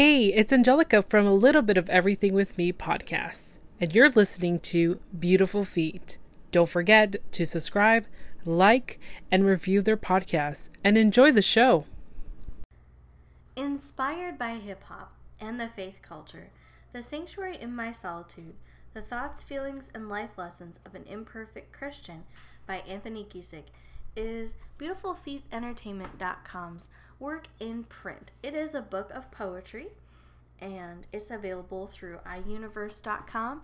Hey, it's Angelica from A Little Bit of Everything with Me podcast, and you're listening to Beautiful Feet. Don't forget to subscribe, like, and review their podcast, and enjoy the show. Inspired by hip hop and the faith culture, The Sanctuary in My Solitude, The Thoughts, Feelings, and Life Lessons of an Imperfect Christian by Anthony Giesick is BeautifulFeetEntertainment.com's work in print. It is a book of poetry and it's available through iUniverse.com,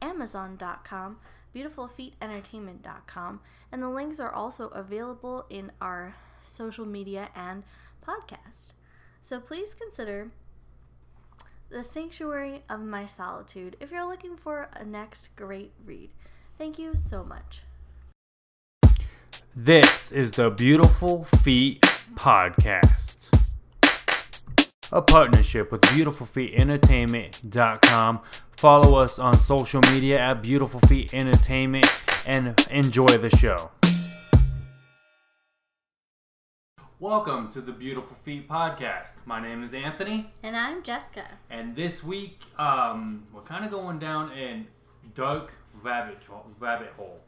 Amazon.com, BeautifulFeetEntertainment.com, and the links are also available in our social media and podcast. So please consider The Sanctuary of My Solitude if you're looking for a next great read. Thank you so much. This is the Beautiful Feet Podcast, a partnership with BeautifulFeetEntertainment.com. Follow us on social media at Beautiful Feet Entertainment and enjoy the show. Welcome to the Beautiful Feet Podcast. My name is Anthony, And I'm Jessica. and this week um, we're kind of going down in dark rabbit rabbit hole.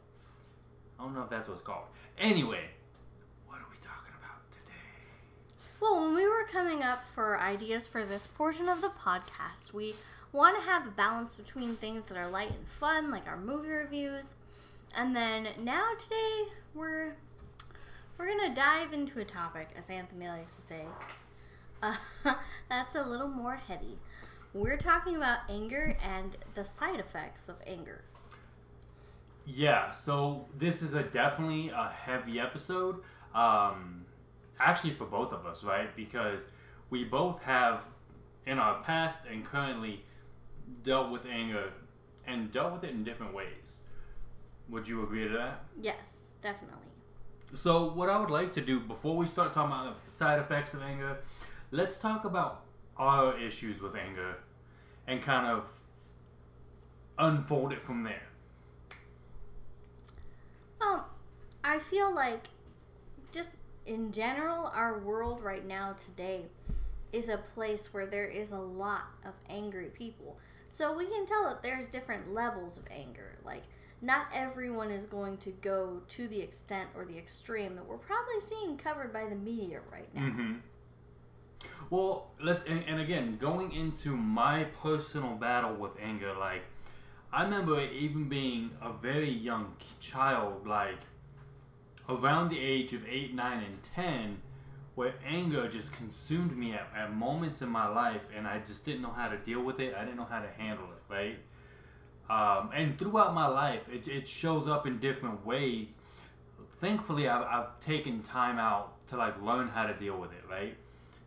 I don't know if that's what it's called. Anyway, what are we talking about today? Well, when we were coming up for ideas for this portion of the podcast, we want to have a balance between things that are light and fun, like our movie reviews, and then now today we're we're gonna dive into a topic, as Anthony likes to say, uh, that's a little more heavy. We're talking about anger and the side effects of anger. Yeah, so this is a definitely a heavy episode. Um, actually, for both of us, right? Because we both have, in our past and currently, dealt with anger and dealt with it in different ways. Would you agree to that? Yes, definitely. So, what I would like to do before we start talking about the side effects of anger, let's talk about our issues with anger and kind of unfold it from there. Well, I feel like just in general, our world right now today is a place where there is a lot of angry people. So we can tell that there's different levels of anger. Like, not everyone is going to go to the extent or the extreme that we're probably seeing covered by the media right now. Mm-hmm. Well, let and, and again, going into my personal battle with anger, like I remember even being a very young child, like around the age of eight, nine, and ten, where anger just consumed me at, at moments in my life, and I just didn't know how to deal with it. I didn't know how to handle it, right? Um, and throughout my life, it, it shows up in different ways. Thankfully, I've, I've taken time out to like learn how to deal with it, right?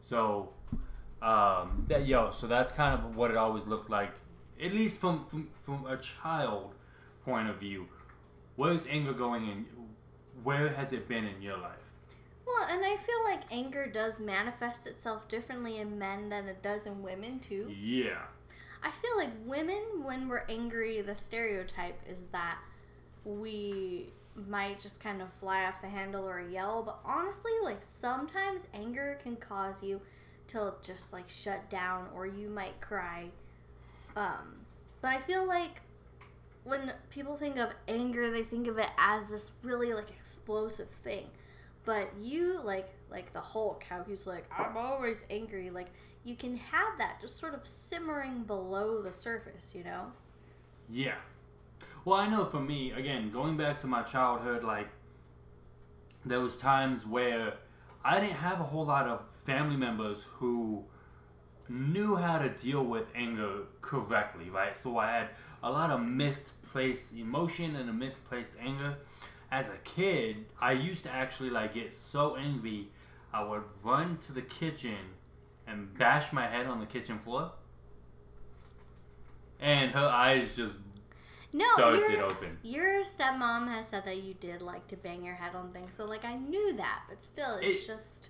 So, um, that yo, so that's kind of what it always looked like, at least from from, from a child point of view. Where's anger going in? Where has it been in your life? Well, and I feel like anger does manifest itself differently in men than it does in women, too. Yeah. I feel like women, when we're angry, the stereotype is that we might just kind of fly off the handle or yell. But honestly, like sometimes anger can cause you to just like shut down or you might cry. Um, but I feel like when people think of anger, they think of it as this really like explosive thing. But you like like the Hulk, how he's like, I'm always angry. Like you can have that just sort of simmering below the surface, you know? Yeah. Well, I know for me, again, going back to my childhood, like there was times where I didn't have a whole lot of family members who knew how to deal with anger correctly, right? So I had a lot of misplaced emotion and a misplaced anger. As a kid, I used to actually like get so angry, I would run to the kitchen and bash my head on the kitchen floor. And her eyes just No, darted your, open. your stepmom has said that you did like to bang your head on things, so like I knew that, but still, it's It- just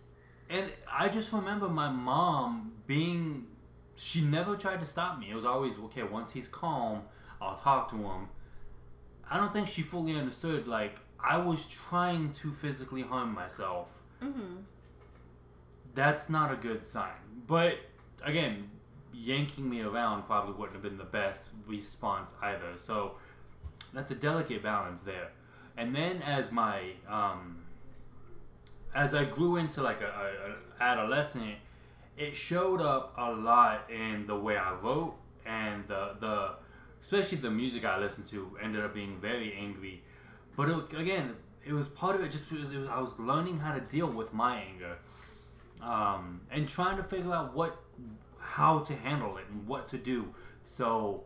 And I just remember my mom being, she never tried to stop me. It was always, okay, once he's calm, I'll talk to him. I don't think she fully understood, like, I was trying to physically harm myself. hmm That's not a good sign. But again, yanking me around probably wouldn't have been the best response either. So that's a delicate balance there. And then as my um, as I grew into like a adolescent, it showed up a lot in the way I wrote and the the especially the music I listened to ended up being very angry. But it, again, it was part of it just because it was, I was learning how to deal with my anger um, and trying to figure out what how to handle it and what to do. So,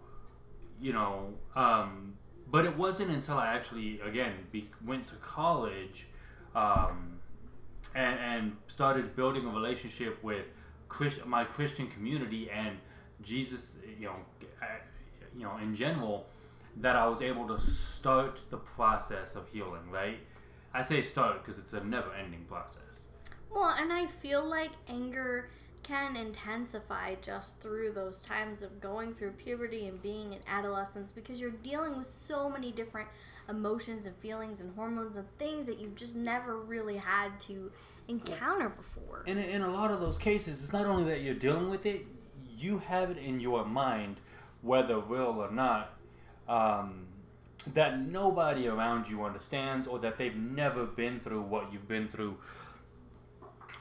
you know, um, but it wasn't until I actually again be, went to college um, and, and started building a relationship with my Christian community and Jesus, you know, you know, in general, that I was able to start the process of healing. Right? I say start because it's a never-ending process. Well, and I feel like anger can intensify just through those times of going through puberty and being in adolescence because you're dealing with so many different emotions and feelings and hormones and things that you've just never really had to encounter before. And in a lot of those cases, it's not only that you're dealing with it, you have it in your mind, whether real or not, um, that nobody around you understands or that they've never been through what you've been through.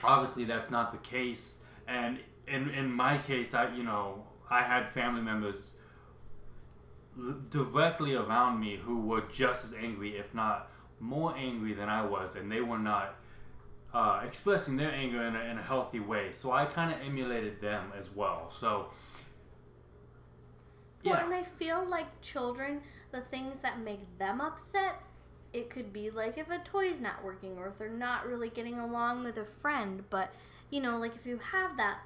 Obviously, that's not the case. And in, in my case, I, you know, I had family members directly around me who were just as angry, if not more angry than I was, and they were not uh, expressing their anger in a, in a healthy way. So I kind of emulated them as well. So, yeah. Well, and I feel like children, the things that make them upset, it could be like if a toy's not working or if they're not really getting along with a friend. But, you know, like if you have that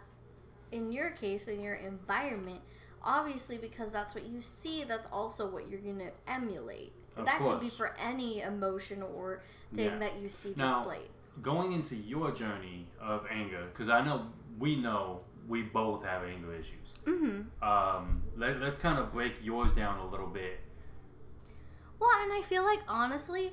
in your case, in your environment, obviously because that's what you see, that's also what you're going to emulate. Of that course. could be for any emotion or thing yeah. that you see now, displayed going into your journey of anger, because I know we know we both have anger issues. Mm-hmm. Um, let, let's kind of break yours down a little bit. Well, and I feel like honestly,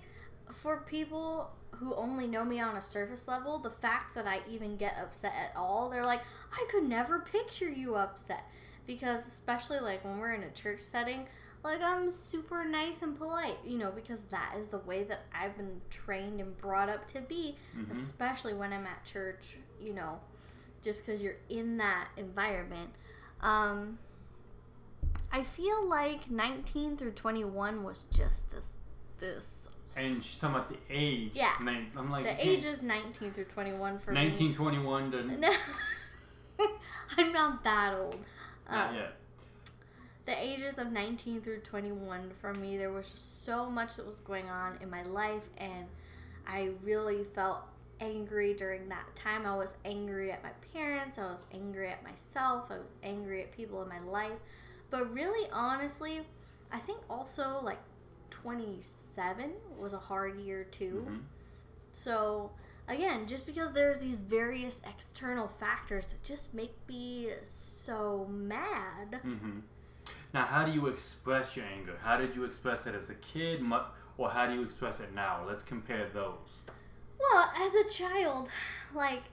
for people who only know me on a surface level, the fact that I even get upset at all, they're like, I could never picture you upset. Because, especially like when we're in a church setting, like I'm super nice and polite, you know, because that is the way that I've been trained and brought up to be, mm-hmm. especially when I'm at church, you know, just because you're in that environment. Um, I feel like 19 through 21 was just this, this. And she's talking about the age. Yeah. I'm like, the age is 19 through 21 for 19, me. 21 to. No. I'm not that old. Not uh, yet the ages of 19 through 21 for me there was just so much that was going on in my life and i really felt angry during that time i was angry at my parents i was angry at myself i was angry at people in my life but really honestly i think also like 27 was a hard year too mm-hmm. so again just because there's these various external factors that just make me so mad mm-hmm now, how do you express your anger? How did you express it as a kid, or how do you express it now? Let's compare those. Well, as a child, like,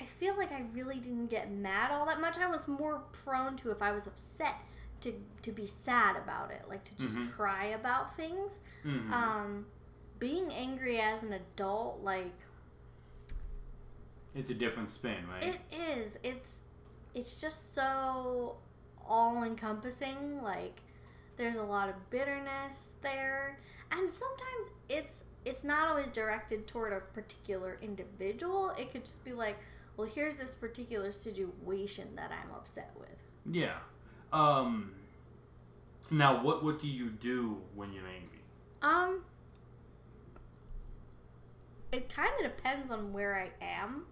I feel like I really didn't get mad all that much. I was more prone to, if I was upset, to, to be sad about it, like to just mm-hmm. cry about things. Mm-hmm. Um, being angry as an adult, like, it's a different spin, right? It is. It's it's just so all encompassing. Like there's a lot of bitterness there, and sometimes it's it's not always directed toward a particular individual. It could just be like, well, here's this particular situation that I'm upset with. Yeah. Um. Now, what what do you do when you're angry? Um. It kind of depends on where I am.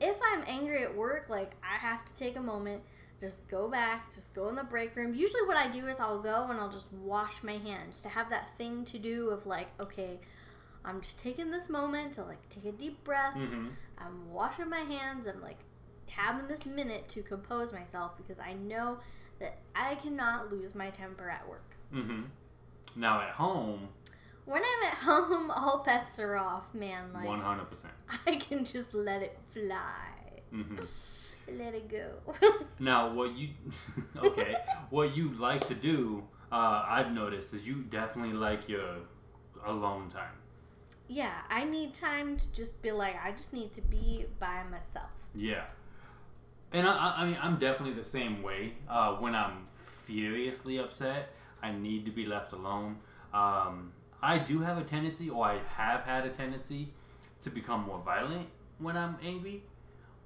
If I'm angry at work, like I have to take a moment just go back, just go in the break room. Usually, what I do is I'll go and I'll just wash my hands to have that thing to do of like, okay, I'm just taking this moment to like take a deep breath. Mm-hmm. I'm washing my hands. I'm like having this minute to compose myself because I know that I cannot lose my temper at work. Mm-hmm. Now at home. When I'm at home, all bets are off, man. Like 100%. I can just let it fly. Mm-hmm let it go. Now, what you okay? what you like to do, uh, I've noticed, is you definitely like your alone time. yeah, I need time to just be like, I just need to be by myself. Yeah, and I, I- I mean, I'm definitely the same way. Uh, when I'm furiously upset, I need to be left alone. Um, I do have a tendency, or I have had a tendency, to become more violent when I'm angry.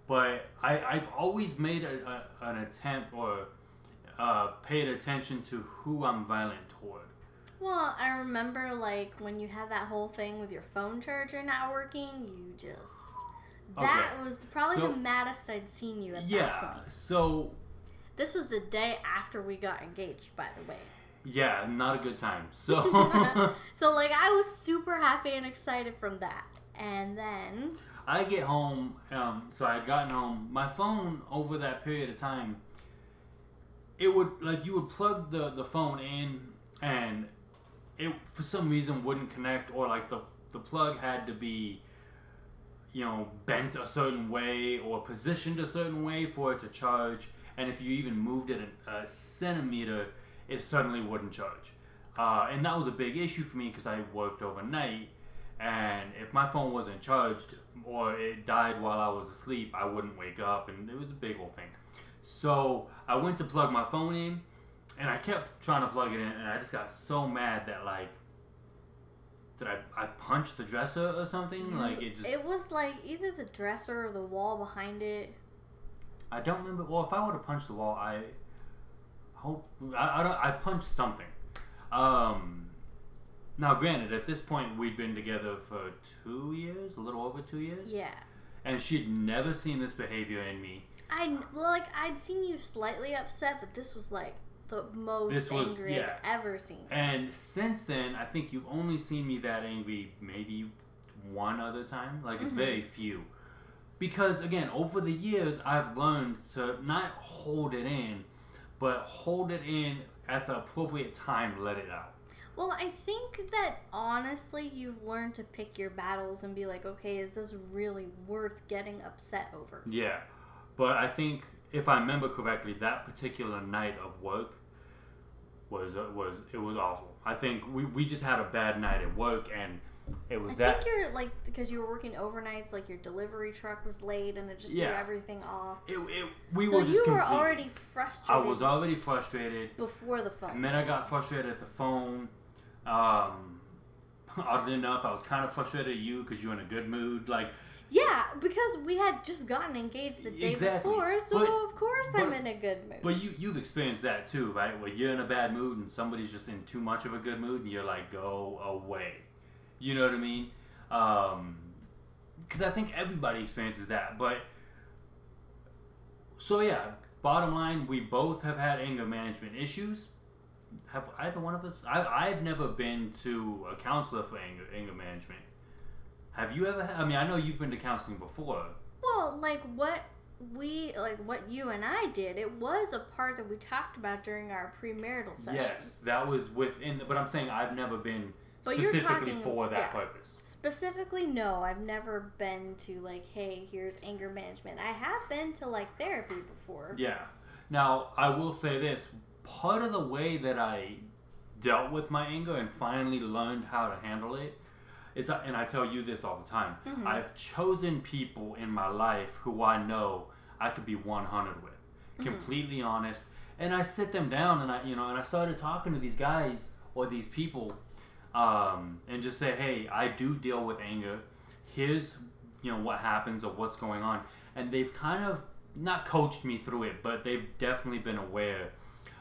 But I, I've always made a, a, an attempt or uh, paid attention to who I'm violent toward. Well, I remember like when you had that whole thing with your phone charger not working, you just that Okay. was probably So- the maddest I'd seen you at that Yeah, point. so This was the day after we got engaged, by the way. yeah, not a good time. So So like I was super happy and excited from that. And then I get home. Um, so I had gotten home. My phone over that period of time, it would like you would plug the the phone in, and it for some reason wouldn't connect, or like the the plug had to be, you know, bent a certain way or positioned a certain way for it to charge. And if you even moved it a, centimeter, it suddenly wouldn't charge. Uh, and that was a big issue for me because I worked overnight and if my phone wasn't charged or it died while I was asleep, I wouldn't wake up, and it was a big old thing. So I went to plug my phone in, and I kept trying to plug it in, and I just got so mad that like, did I I punch the dresser or something? Like it just it was like either the dresser or the wall behind it. I don't remember. Well, if I would have punched the wall, I hope I, I don't. I punched something. Um. Now, granted, at this point we'd been together for two years, a little over two years. Yeah. and she'd never seen this behavior in me. I well, like I'd seen you slightly upset, but this was like the most This was- angry yeah. I've ever seen. And since then, I think you've only seen me that angry maybe one other time. Like it's Mhm. very few. Because again, over the years, I've learned to not hold it in, but hold it in at the appropriate time, let it out. Well, I think that honestly, you've learned to pick your battles and be like, okay, is this really worth getting upset over? Yeah, but I think if I remember correctly, that particular night of work was uh, was it was awful. I think we, we just had a bad night at work, and it was I that. I think you're like because you were working overnights, like your delivery truck was late and it just threw everything off. It, it, we so were just you were already I was already frustrated, before the phone. and then I got frustrated at the phone. Um, oddly enough, I was kind of frustrated at you because you were in a good mood. Like, yeah, because we had just gotten engaged the day Exactly. before, so But- of course I'm in a good mood. but you you've experienced that too, right? Where you're in a bad mood and somebody's just in too much of a good mood, and you're like, go away. You know what I mean? Because I think everybody experiences that. But so yeah, bottom line, we both have had anger management issues. Have either one of us? I I've never been to a counselor for anger anger management. Have you ever? I mean, I know you've been to counseling before. Well, like what we like what you and I did, it was a part that we talked about during our premarital session. Yes, that was within. The, but I'm saying I've never been But you're specifically talking- for that yeah. purpose. Specifically, no, I've never been to like, hey, here's anger management. I have been to like therapy before. Yeah. Now I will say this: part of the way that I dealt with my anger and finally learned how to handle it is, and I tell you this all the time. Mhm. I've chosen people in my life who I know I could be 100 with, Mhm. completely honest, and I sit them down and I, you know, and I started talking to these guys or these people, um, and just say, hey, I do deal with anger. Here's, you know, what happens or what's going on, and they've kind of not coached me through it, but they've definitely been aware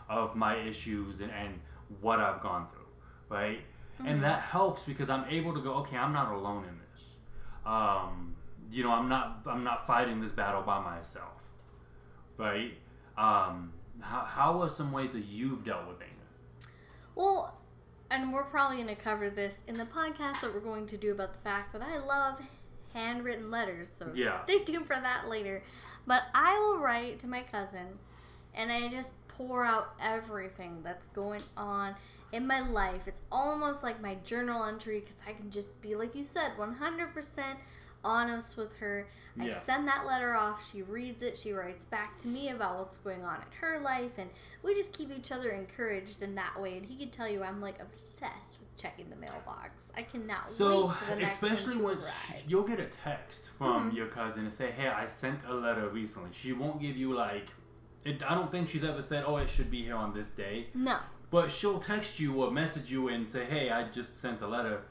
of my issues and, and what I've gone through, right? Mhm. And that helps because I'm able to go, okay, I'm not alone in this. Um, you know, I'm not I'm not fighting this battle by myself, right? Um, how, how are some ways that you've dealt with anger? Well, and we're probably going to cover this in the podcast that we're going to do about the fact that I love handwritten letters. So Yeah. stay tuned for that later. But I will write to my cousin and I just pour out everything that's going on in my life. It's almost like my journal entry because I can just be, like you said, 100% honest with her. I Yeah. send that letter off. She reads it. She writes back to me about what's going on in her life, and we just keep each other encouraged in that way. And he can tell you I'm like obsessed with checking the mailbox. I cannot So, wait for the next especially when to sh- arrive. you'll get a text from Mhm. your cousin and say, "Hey, I sent a letter recently." She won't give you like, it, I don't think she's ever said, "Oh, it should be here on this day," No, but she'll text you or message you and say, "Hey, I just sent a letter."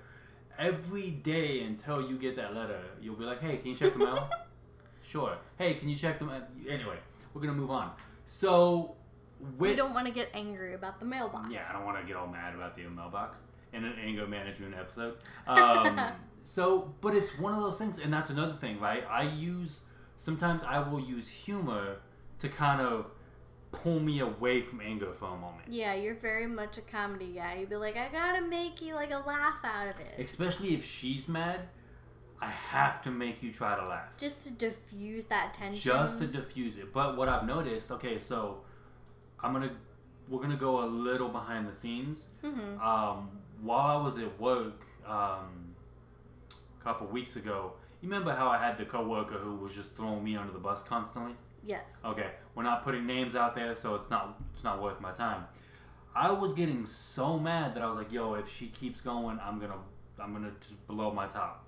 Every day until you get that letter, you'll be like, "Hey, can you check the mail?" sure. Hey, can you check the mail? Anyway, we're gonna move on. So, with we don't want to get angry about the mailbox. yeah, I don't want to get all mad about the mailbox in an anger management episode. Um, so, but it's one of those things, and that's another thing, right? I use sometimes I will use humor to kind of pull me away from anger for a moment, Yeah, you're very much a comedy guy. You'd be like, I gotta make you like a laugh out of it. especially if she's mad. I have to make you try to laugh. Just to diffuse that tension. just to diffuse it. But what I've noticed, okay, so I'm gonna we're gonna go a little behind the scenes. hmm Um, while I was at work um, a couple weeks ago, you remember how I had the coworker who was just throwing me under the bus constantly? Yes. Okay, we're not putting names out there, so it's not it's not worth my time. I was getting so mad that I was like, "Yo, if she keeps going, I'm gonna I'm gonna just blow my top."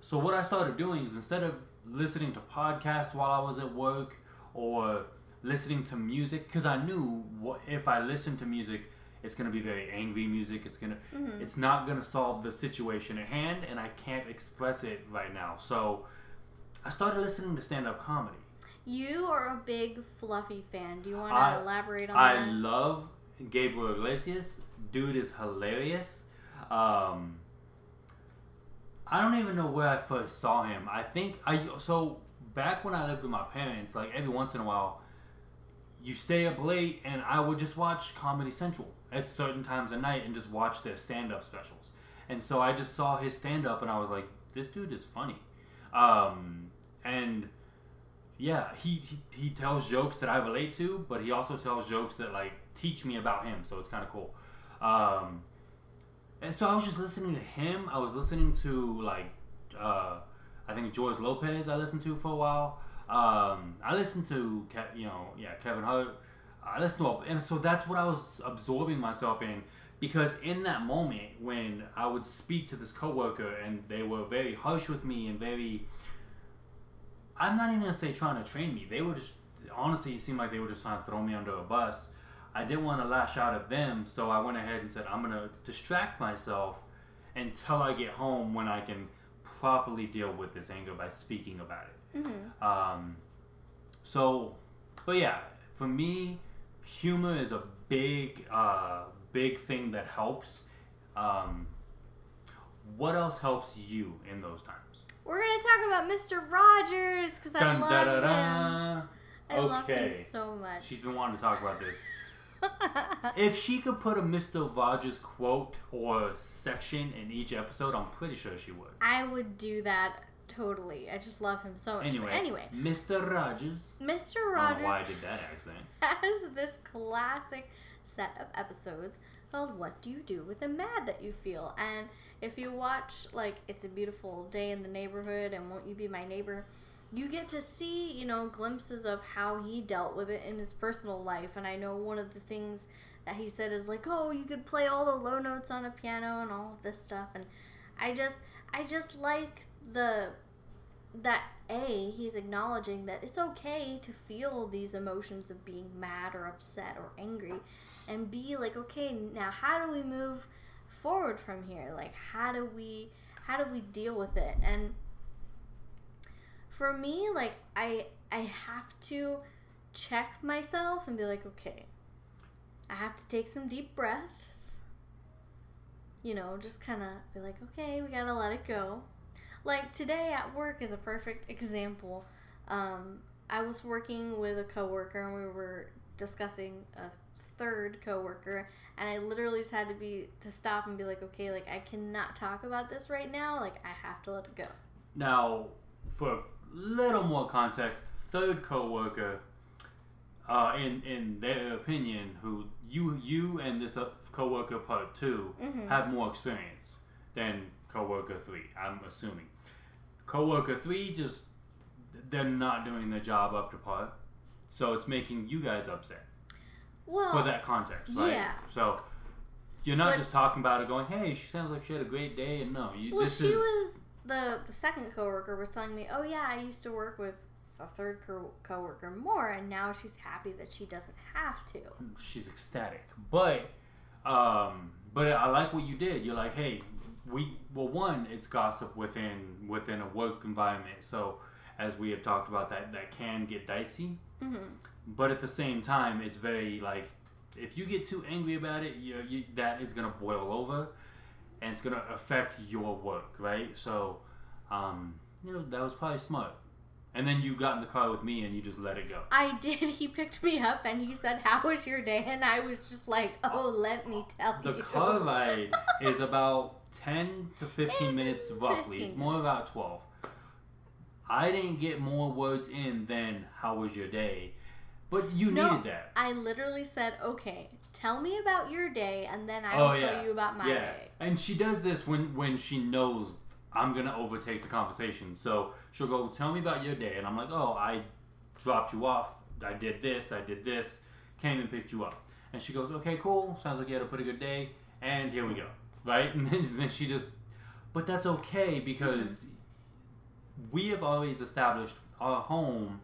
So what I started doing is instead of listening to podcasts while I was at work or listening to music, because I knew what if I listened to music, it's gonna be very angry music. It's gonna Mhm. it's not gonna solve the situation at hand, and I can't express it right now. So I started listening to stand up comedy. You are a big fluffy fan. Do you want I- to elaborate on I that? I love Gabriel Iglesias. Dude is hilarious. Um, I don't even know where I first saw him. I think I so back when I lived with my parents, like every once in a while, you stay up late, and I would just watch Comedy Central at certain times of night and just watch their stand-up specials. And so I just saw his stand-up, and I was like, this dude is funny. Um, and yeah, he, he he tells jokes that I relate to, but he also tells jokes that like teach me about him. So it's kind of cool. Um, and so I was just listening to him. I was listening to like uh, I think George Lopez. I listened to for a while. Um, I listened to Ke- you know yeah Kevin Hart. I listened to and so that's what I was absorbing myself in because in that moment when I would speak to this coworker and they were very harsh with me and very I'm not even gonna say trying to train me. They were just honestly, it seemed like they were just trying to throw me under a bus. I didn't want to lash out at them, so I went ahead and said I'm gonna distract myself until I get home when I can properly deal with this anger by speaking about it. hmm Um, so, but yeah, for me, humor is a big, uh, big thing that helps. Um, what else helps you in those times? We're gonna talk about Mr. Rogers because I love da, da, him. I love him Okay. so much. She's been wanting to talk about this. If she could put a Mr. Rogers quote or section in each episode, I'm pretty sure she would. I would do that totally. I just love him so much. But Anyway, anyway, Mr. Rogers. Mr. I don't know Rogers why I did that accent. has this classic set of episodes called What Do You Do with the Mad That You Feel? And if you watch, like, It's a Beautiful Day in the Neighborhood and Won't You Be My Neighbor, you get to see, you know, glimpses of how he dealt with it in his personal life. And I know one of the things that he said is like, oh, you could play all the low notes on a piano and all of this stuff. And I just, I just like the that a he's acknowledging that it's okay to feel these emotions of being mad or upset or angry and b like okay now how do we move forward from here? Like how do we how do we deal with it? And for me like i i have to check myself and be like okay i have to take some deep breaths. You know just kind of be like okay we gotta let it go like today at work is a perfect example. Um, I was working with a coworker and we were discussing a third coworker, and I literally just had to be to stop and be like, okay, like I cannot talk about this right now. Like I have to let it go. Now, for a little more context, third coworker, uh, in in their opinion, who you you and this coworker part 2 Mhm. have more experience than coworker three. I'm assuming. Coworker three just they're not doing their job up to par, so it's making you guys upset Well, for that context, right? yeah. So you're not But- just talking about it, going, "Hey, she sounds like she had a great day," and no, you. well, this she is was the the second coworker was telling me, "Oh yeah, I used to work with a third co- coworker more, and now she's happy that she doesn't have to." she's ecstatic. But um but I like what you did. You're like, hey, we well one, it's gossip within within a woke environment. So as we have talked about that that can get dicey. hmm But at the same time, it's very like if you get too angry about it, you, you that is gonna boil over, and it's gonna affect your work, right? So, um, you know that was probably smart. And then you got in the car with me and you just let it go. I did. He picked me up and he said, "How was your day?" And I was just like, "Oh, let me tell The you." car ride is about 10 to 15 minutes eh, roughly. 15 It's more about 12. I didn't get more words in than how was your day. But you No, needed that. I literally said, "Okay, tell me about your day, and then I oh will yeah. tell you about my yeah. day." And she does this when when she knows I'm going to overtake the conversation. So she'll go, "Tell me about your day." And I'm like, "Oh, I dropped you off. I did this, I did this, came and picked you up." And she goes, "Okay, cool. Sounds like you had a pretty good day." And here we go. Right? And then, then she just but that's okay because we have always established our home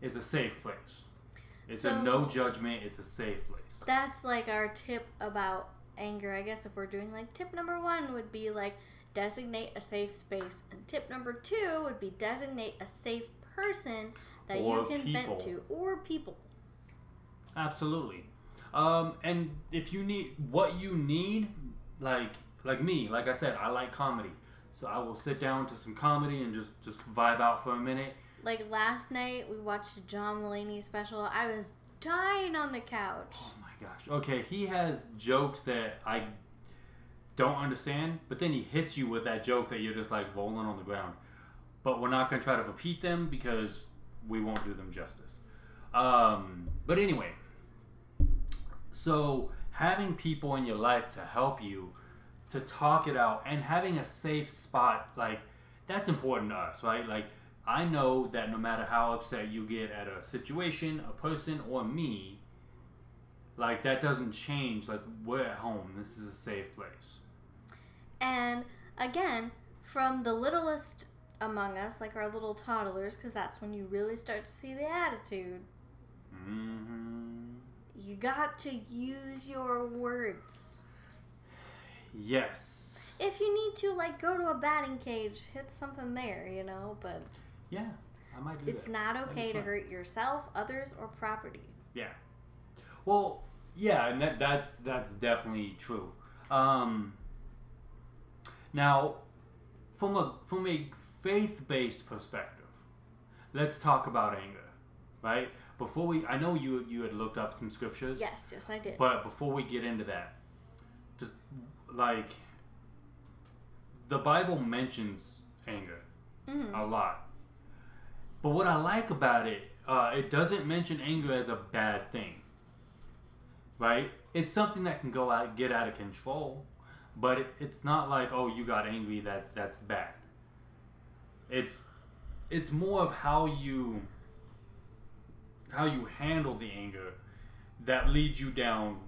is a safe place. It's a no judgment, it's a safe place. That's like our tip about anger. I guess if we're doing like tip number one would be like designate a safe space, and tip number two would be designate a safe person that Or you can vent to or people. Absolutely. Um, and if you need what you need, like like me, like I said, I like comedy. So I will sit down to some comedy and just just vibe out for a minute. Like last night we watched a John Mulaney special. I was dying on the couch. Oh my gosh. Okay, he has jokes that I don't understand, but then he hits you with that joke that you're just like rolling on the ground. But we're not going to try to repeat them because we won't do them justice. Um, but anyway, so having people in your life to help you to talk it out and having a safe spot like that's important to us right? Like i know that no matter how upset you get at a situation a person or me like that doesn't change like we're at home. This is a safe place. And again, from the littlest among us, like our little toddlers, because that's when you really start to see the attitude, hmm you got to use your words. yes If you need to, like, go to a batting cage, hit something there, you know, but yeah i might do it's that. not okay to hurt yourself, others, or property. Yeah. Well, yeah, and that that's that's definitely true. Um, now, from a from a faith based perspective, let's talk about anger, right? Before we, I know you you had looked up some scriptures, Yes, yes, I did. but before we get into that, just like the Bible mentions anger hmm a lot. But what I like about it, uh, it doesn't mention anger as a bad thing. Right? It's something that can go out, get out of control, but it, it's not like, oh, you got angry, that's that's bad. It's it's more of how you how you handle the anger that leads you down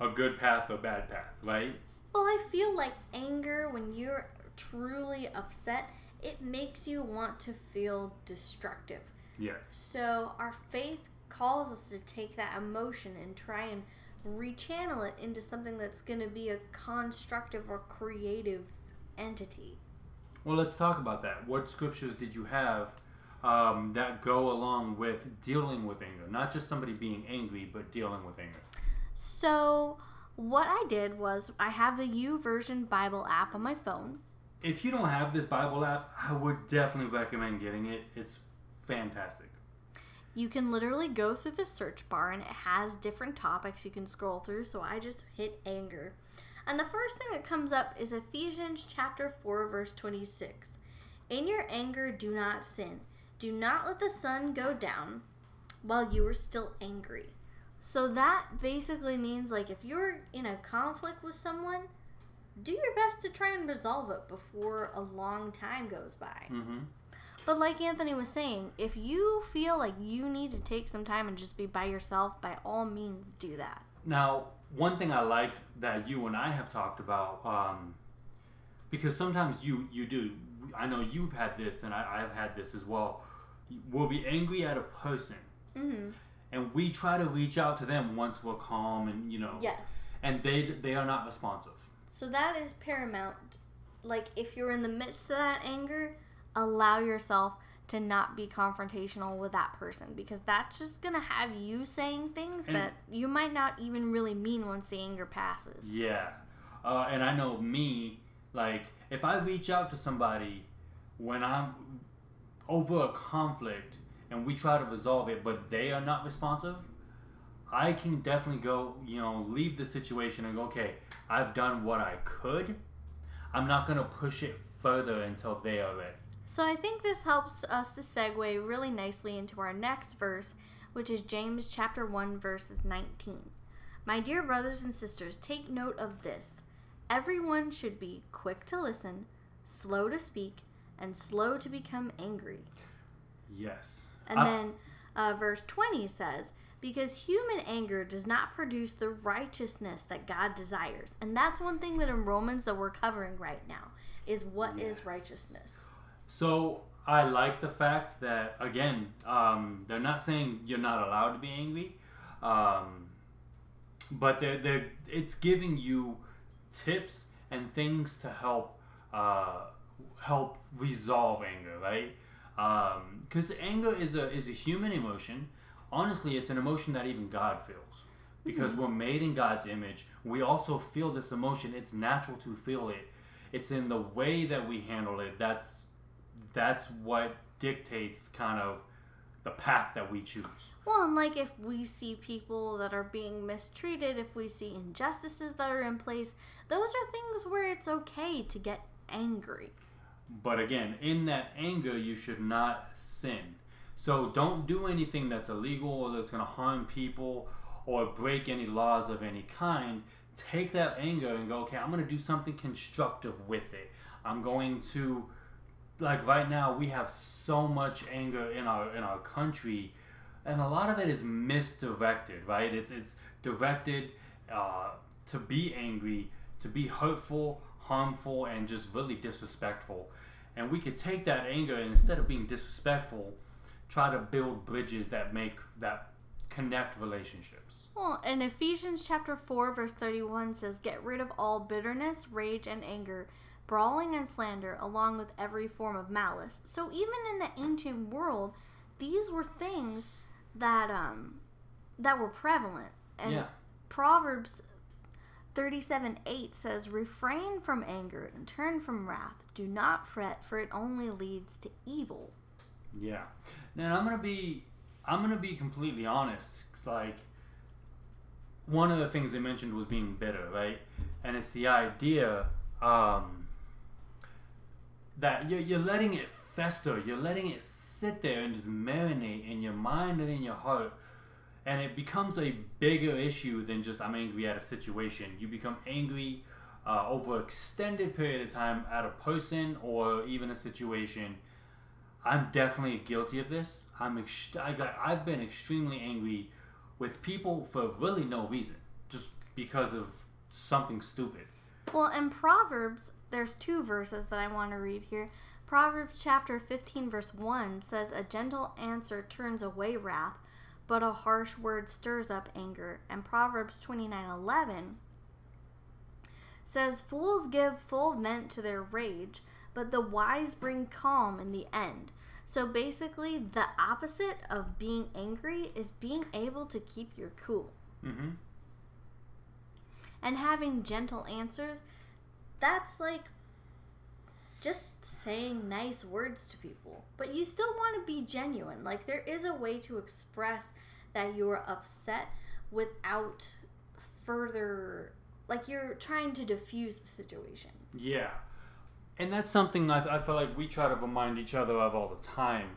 a good path or bad path, right? Well, I feel like anger, when you're truly upset, it makes you want to feel destructive. Yes. So our faith calls us to take that emotion and try and rechannel it into something that's going to be a constructive or creative entity. Well, let's talk about that. What scriptures did you have um, that go along with dealing with anger? Not just somebody being angry, but dealing with anger. So what I did was I have the YouVersion Bible app on my phone. If you don't have this Bible app, I would definitely recommend getting it. It's fantastic. You can literally go through the search bar and it has different topics you can scroll through. So I just hit anger. And the first thing that comes up is Ephesians chapter 4 verse 26. In your anger do not sin. Do not let the sun go down while you are still angry. So that basically means like if you're in a conflict with someone, do your best to try and resolve it before a long time goes by. Mm-hmm. But like Anthony was saying, if you feel like you need to take some time and just be by yourself, by all means do that. Now, one thing I like that you and I have talked about, um, because sometimes you you do. I know you've had this, and I, I've had this as well. We'll be angry at a person, Mm-hmm. and we try to reach out to them once we're calm, and you know, Yes. and they they are not responsive. So that is paramount. Like if you're in the midst of that anger, allow yourself to not be confrontational with that person because that's just gonna have you saying things And- that you might not even really mean once the anger passes. Yeah, uh, and I know me. Like, if I reach out to somebody when I'm over a conflict and we try to resolve it, but they are not responsive, I can definitely go, you know, leave the situation and go, okay, I've done what I could. I'm not gonna push it further until they are ready. So I think this helps us to segue really nicely into our next verse, which is James chapter 1 verses 19. My dear brothers and sisters, take note of this. Everyone should be quick to listen, slow to speak, and slow to become angry. Yes. And I- then uh, verse 20 says, Because human anger does not produce the righteousness that God desires. And that's one thing that in Romans that we're covering right now is what is Yes. righteousness. So I like the fact that again, um, they're not saying you're not allowed to be angry, um, but they're, they're it's giving you tips and things to help uh, help resolve anger, right? Um, because anger is a is a human emotion. Honestly, it's an emotion that even God feels. Because mm-hmm. we're made in God's image, we also feel this emotion. It's natural to feel it. It's in the way that we handle it. That's that's what dictates kind of the path that we choose. Well, and like if we see people that are being mistreated, if we see injustices that are in place, those are things where it's okay to get angry. But again, in that anger, you should not sin. So don't do anything that's illegal or that's going to harm people or break any laws of any kind. Take that anger and go, okay, I'm going to do something constructive with it. I'm going to like right now we have so much anger in our in our country and a lot of it is misdirected, right? It's it's directed uh, to be angry, to be hurtful, harmful, and just really disrespectful. And we could take that anger and instead of being disrespectful, try to build bridges that make that connect relationships. Well, in Ephesians chapter 4 verse 31 says, "Get rid of all bitterness, rage and anger, brawling and slander, along with every form of malice." So even in the ancient world, these were things that um that were prevalent. And Yeah. Proverbs 37 8 says, Refrain from anger and turn from wrath. Do not fret, for it only leads to evil. Yeah. Now I'm gonna be I'm gonna be completely honest. It's like one of the things they mentioned was being bitter, right? And it's the idea um, that you're, you're letting it fester. You're letting it sit there and just marinate in your mind and in your heart. And it becomes a bigger issue than just I'm angry at a situation. You become angry uh, over extended period of time at a person or even a situation. I'm definitely guilty of this. I'm ex- I got, I've been extremely angry with people for really no reason, just because of something stupid. Well, in Proverbs, there's two verses that I want to read here. Proverbs chapter 15, verse 1 says, A gentle answer turns away wrath, but a harsh word stirs up anger. And Proverbs 29, 11 says, Fools give full vent to their rage, but the wise bring calm in the end. So basically, the opposite of being angry is being able to keep your cool. Mm-hmm. And having gentle answers, that's like just saying nice words to people. But you still want to be genuine. Like, there is a way to express that you're upset without further, like, you're trying to diffuse the situation. Yeah, and that's something I, I feel like we try to remind each other of all the time.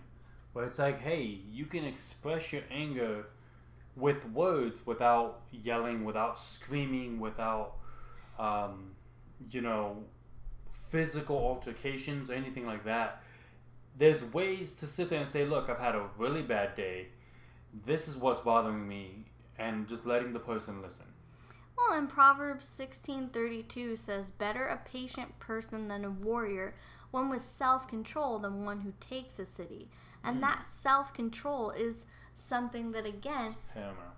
Where it's like, hey, you can express your anger with words without yelling, without screaming, without um, you know, physical altercations or anything like that. There's ways to sit there and say, look, I've had a really bad day. This is what's bothering me, and just letting the person listen. Well, in Proverbs 16:32 says, "Better a patient person than a warrior, one with self-control than one who takes a city." And mm. that self-control is something that again,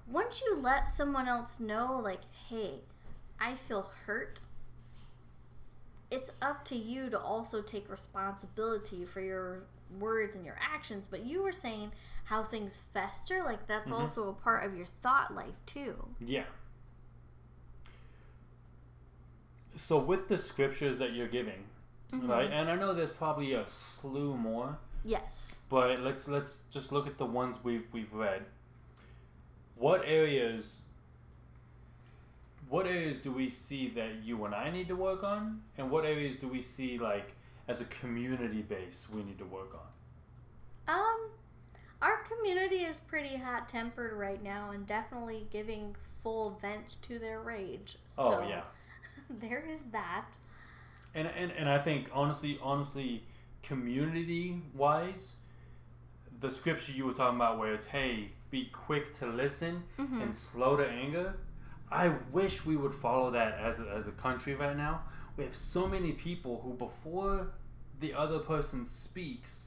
once you let someone else know like, "Hey, I feel hurt." It's up to you to also take responsibility for your words and your actions, but you were saying how things fester, like that's Mhm. also a part of your thought life too. Yeah. So with the scriptures that you're giving, Mhm. right? And I know there's probably a slew more, Yes. but let's let's just look at the ones we've we've read. What areas what areas do we see that you and I need to work on? And what areas do we see like as a community base we need to work on? Um, our community is pretty hot tempered right now and definitely giving full vent to their rage. So Oh yeah. there is that. And, and and I think honestly, honestly, community wise, the scripture you were talking about, where it's hey, be quick to listen Mhm. and slow to anger. I wish we would follow that as a, as a country right now. We have so many people who, before the other person speaks,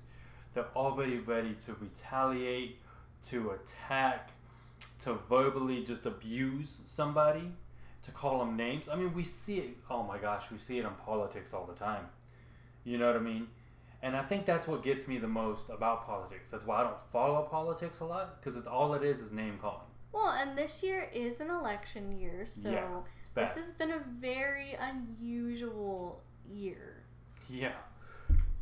they're already ready to retaliate, to attack, to verbally just abuse somebody, to call them names. I mean, we see it. Oh my gosh, we see it in politics all the time. You know what I mean? And I think that's what gets me the most about politics. That's why I don't follow politics a lot because it's all it is is name calling. Well, and this year is an election year, so Yeah, this has been a very unusual year. Yeah.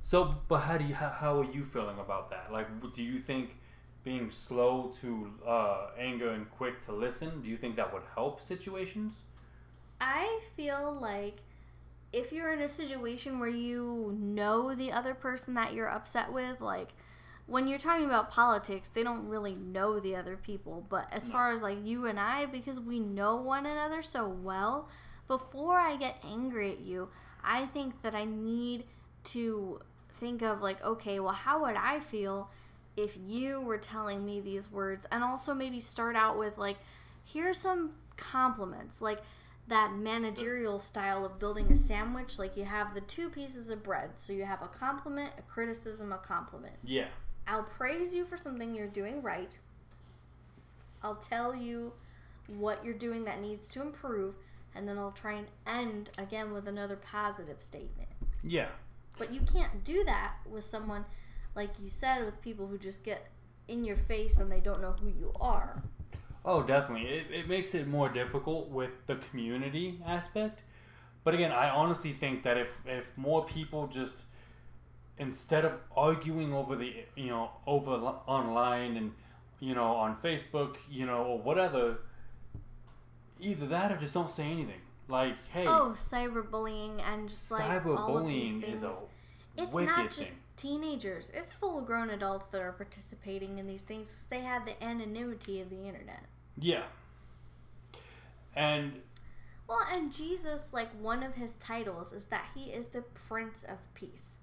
So, but how do you how, how are you feeling about that? Like, do you think being slow to uh, anger and quick to listen, do you think that would help situations? I feel like if you're in a situation where you know the other person that you're upset with, like when you're talking about politics, they don't really know the other people. But as No. far as like you and I, because we know one another so well, before I get angry at you, I think that I need to think of like, okay, well, how would I feel if you were telling me these words? And also maybe start out with like, here's some compliments. Like, that managerial style of building a sandwich like you have the two pieces of bread so you have a compliment a criticism a compliment Yeah. I'll praise you for something you're doing right i'll tell you what you're doing that needs to improve and then i'll try and end again with another positive statement Yeah. but you can't do that with someone like you said with people who just get in your face and they don't know who you are Oh, definitely. It, it makes it more difficult with the community aspect. But again, I honestly think that if, if more people just instead of arguing over the you know over online and you know on Facebook, you know or whatever, either that or just don't say anything. Like, hey, oh cyberbullying and just like all of these cyberbullying is a It's not just thing. teenagers. It's full grown adults that are participating in these things. They have the anonymity of the internet. Yeah. And Well, and Jesus, like one of his titles is that he is the Prince of Peace.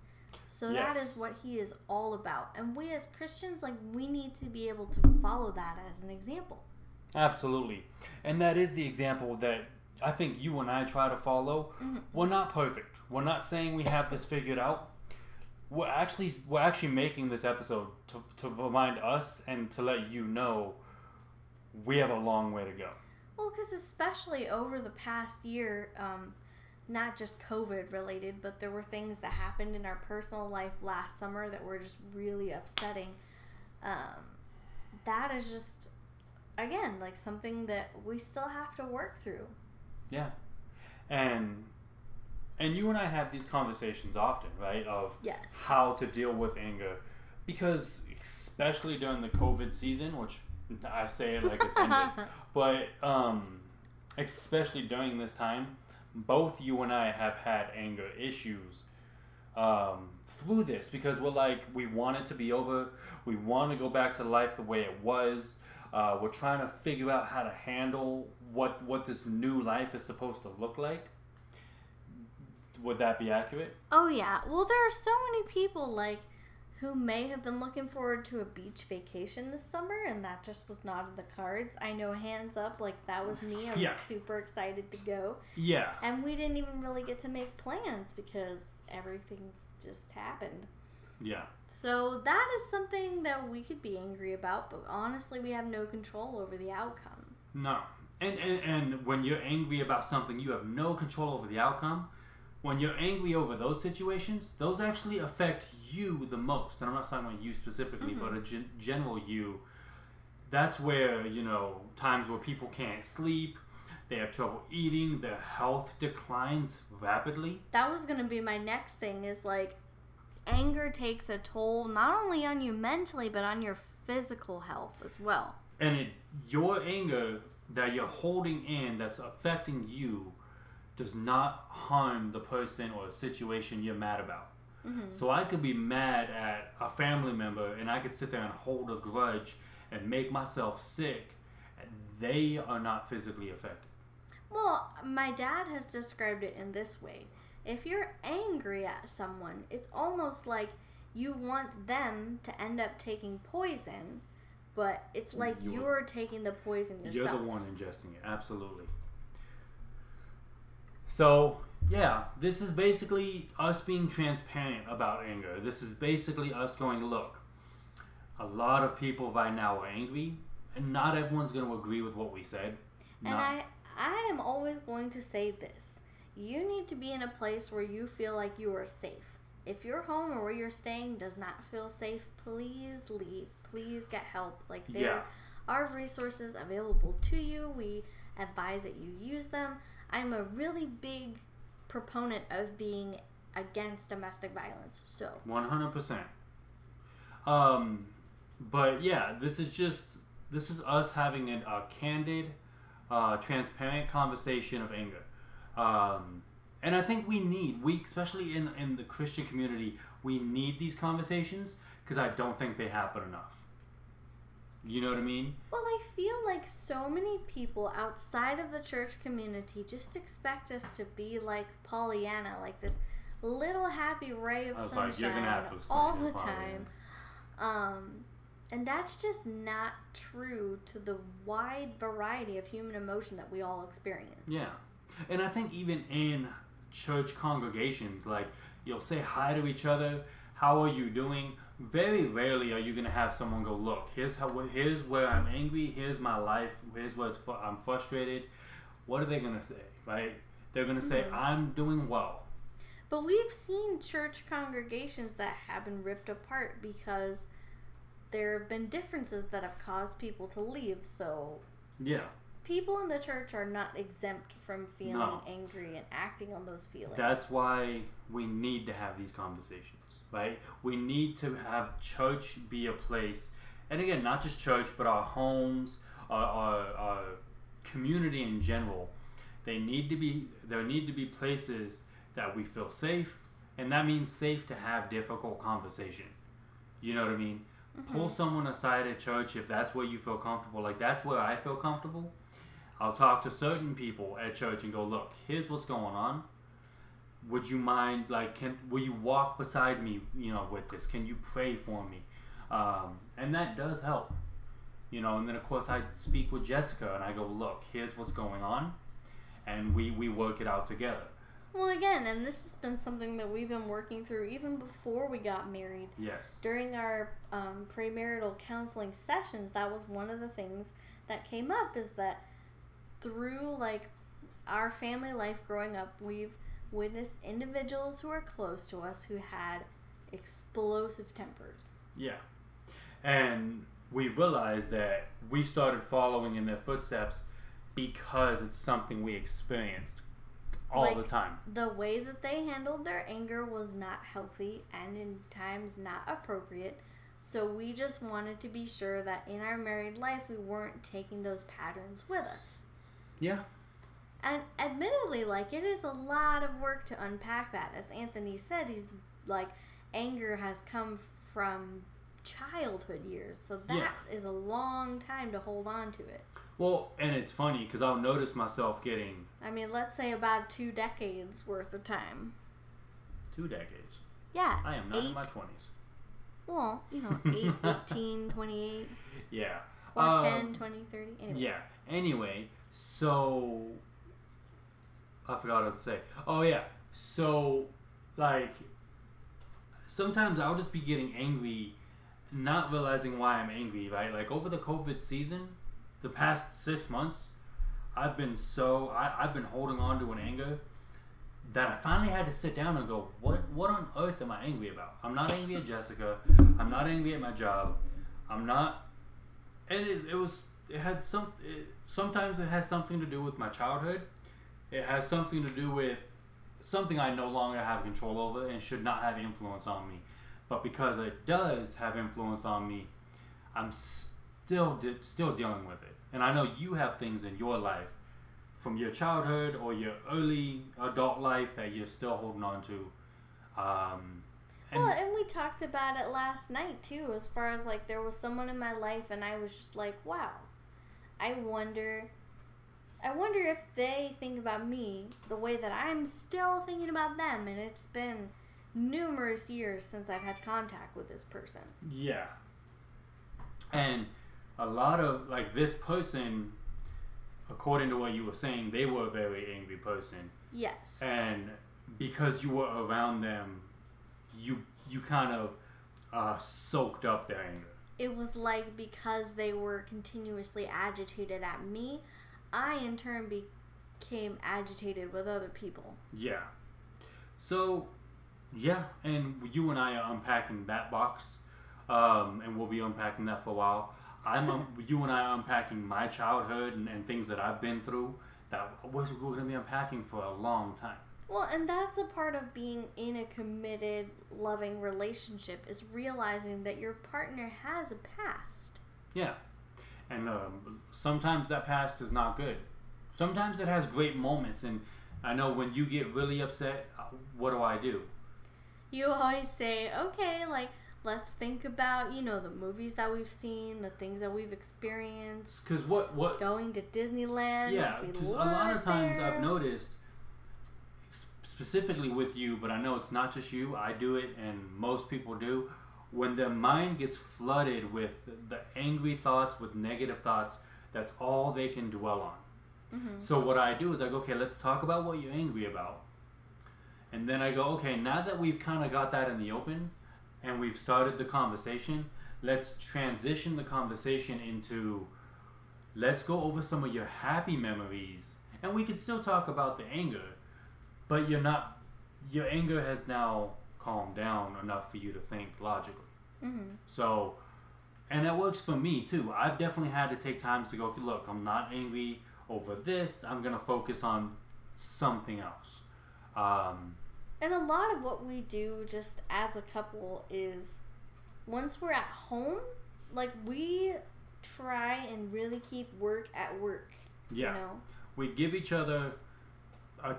So that Yes. is what he is all about. And we as Christians, like we need to be able to follow that as an example. Absolutely. And that is the example that I think you and I try to follow. Mhm. We're not perfect. We're not saying we have this figured out. We're actually we're actually making this episode to, to remind us and to let you know we have a long way to go. Well, because especially over the past year, um, not just COVID related, but there were things that happened in our personal life last summer that were just really upsetting. Um, that is just, again, like something that we still have to work through. Yeah. And and you and I have these conversations often, right? Of Yes. how to deal with anger because especially during the covid season which i say it like it's ended but um, especially during this time both you and i have had anger issues um, through this because we're like we want it to be over we want to go back to life the way it was uh, we're trying to figure out how to handle what what this new life is supposed to look like would that be accurate? Oh yeah. Well, there are so many people like who may have been looking forward to a beach vacation this summer and that just was not in the cards. I know hands up like that was me. I was Yeah. super excited to go. Yeah. And we didn't even really get to make plans because everything just happened. Yeah. So that is something that we could be angry about, but honestly, we have no control over the outcome. No. And, and and when you're angry about something, you have no control over the outcome. When you're angry over those situations, those actually affect you the most. And I'm not talking about you specifically, but a mm-hmm. gen- general you. That's where, you know, times where people can't sleep, they have trouble eating, their health declines rapidly. That was going to be my next thing is like anger takes a toll not only on you mentally, but on your physical health as well. and it, your anger that you're holding in that's affecting you does not harm the person or situation you're mad about. Mm-hmm. So I could be mad at a family member and I could sit there and hold a grudge and make myself sick. They are not physically affected. Well, my dad has described it in this way. If you're angry at someone, it's almost like you want them to end up taking poison, but it's like You- you're taking the poison yourself. You're the one ingesting it, absolutely. So, yeah, this is basically us being transparent about anger. This is basically us going, look, a lot of people right now are angry, and not everyone's going to agree with what we said. And Not- I, I am always going to say this. You need to be in a place where you feel like you are safe. If your home or where you're staying does not feel safe, please leave. Please get help. Like there Yeah. are resources available to you. We advise that you use them. I'm a really big proponent of being against domestic violence. So, 100%. Um, but yeah, this is just this is us having an, a candid, uh, transparent conversation of anger, um, and I think we need we especially in in the Christian community we need these conversations because I don't think they happen enough. You know what I mean? well, I feel like so many people outside of the church community just expect us to be like Pollyanna, like this little happy ray of sunshine like, you're gonna have to all the time. Um, and that's just not true to the wide variety of human emotion that we all experience. Yeah. And I think even in church congregations, like you'll say hi to each other, how are you doing? Very rarely are you gonna have someone go, look, here's how, here's where I'm angry, here's my life, here's where it's fu- I'm frustrated. What are they gonna say, right? They're gonna say, mm-hmm. I'm doing well. But we've seen church congregations that have been ripped apart because there have been differences that have caused people to leave. So Yeah. people in the church are not exempt from feeling No. angry and acting on those feelings. That's why we need to have these conversations, right? We need to have church be a place, and again, not just church, but our homes, our, our, our community in general. They need to be there. Need to be places that we feel safe, and that means safe to have difficult conversation. You know what I mean? Mm-hmm. Pull someone aside at church if that's where you feel comfortable. Like that's where I feel comfortable. I'll talk to certain people at church and go, look, here's what's going on would you mind like can will you walk beside me you know with this? Can you pray for me? Um, and that does help you know and then of course i speak with jessica and i go look here's what's going on and we we work it out together. Well, again, and this has been something that we've been working through even before we got married. yes. During our um, premarital counseling sessions, that was one of the things that came up is that through like our family life growing up, we've witnessed individuals who are close to us who had explosive tempers. yeah and we realized that we started following in their footsteps because it's something we experienced all Like- the time The way that they handled their anger was not healthy and in times not appropriate. So we just wanted to be sure that in our married life we weren't taking those patterns with us. yeah And admittedly, like it is a lot of work to unpack that. As Anthony said, he's like anger has come from childhood years, so that is Yeah. a long time to hold on to it. well and it's funny because i'll notice myself getting I mean, let's say about two decades worth of time. two decades. Yeah. I am not in my twenties. Well, you know, 8, 18, 28, Yeah. or Um, 10, 20, 30. Anyway. Yeah. Anyway, so I forgot what to say. Oh yeah. So like sometimes I'll just be getting angry, not realizing why I'm angry. Right. Like over the COVID season, the past six months, I've been so I, I've been holding on to an anger that I finally had to sit down and go, what what on earth am I angry about? I'm not angry at Jessica. I'm not angry at my job. I'm not and it, it was it had some it, sometimes it has something to do with my childhood it has something to do with something i no longer have control over and should not have influence on me. But because it does have influence on me i'm still de- still dealing with it. And i know you have things in your life from your childhood or your early adult life that you're still holding on to. Um, and well, and we talked about it last night too, as far as like there was someone in my life, and I was just like, wow, I wonder, I wonder if they think about me the way that I'm still thinking about them, and it's been numerous years since I've had contact with this person. Yeah. And a lot of like this person, according to what you were saying, they were a very angry person. Yes. And because you were around them, you you kind of uh, soaked up their anger. it was like because they were continuously agitated at me, I in turn became agitated with other people. Yeah. So, yeah, and you and I are unpacking that box, um, and we'll be unpacking that for a while. I'm, um, you and I are unpacking my childhood and, and things that I've been through that we're, we're going to be unpacking for a long time. Well, and that's a part of being in a committed, loving relationship is realizing that your partner has a past. Yeah, and um, sometimes that past is not good. Sometimes it has great moments, and I know when you get really upset, uh, what do I do? You always say, okay, like, let's think about, you know, the movies that we've seen, the things that we've experienced, Because what what going to Disneyland. Yeah, 'cause we 'cause a lot of times there. I've noticed, specifically with you, but I know it's not just you. I do it, and most people do. When their mind gets flooded with the angry thoughts, with negative thoughts, that's all they can dwell on. Mhm. So what I do is I go, okay, let's talk about what you're angry about, and then I go, okay, now that we've kind of got that in the open, and we've started the conversation, let's transition the conversation into let's go over some of your happy memories and we can still talk about the anger but you're not your anger has now calmed down enough for you to think logically Mhm. so and that works for me too i've definitely had to take times to go look i'm not angry over this i'm gonna focus on something else um, And a lot of what we do just as a couple is once we're at home, like we try and really keep work at work. yeah You know? we give each other a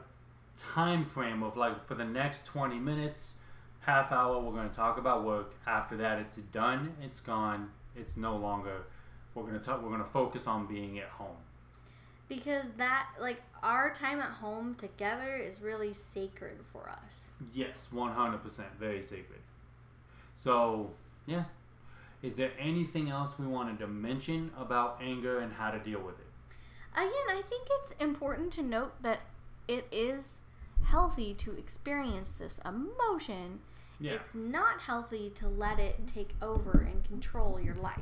time frame of like for the next 20 minutes half hour we're going to talk about work after that it's done it's gone it's no longer we're going to talk we're going to focus on being at home Because that like our time at home together is really sacred for us. yes 100% very sacred so yeah is there anything else we wanted to mention about anger and how to deal with it Again, I think it's important to note that it is healthy to experience this emotion. Yeah It's not healthy to let it take over and control your life.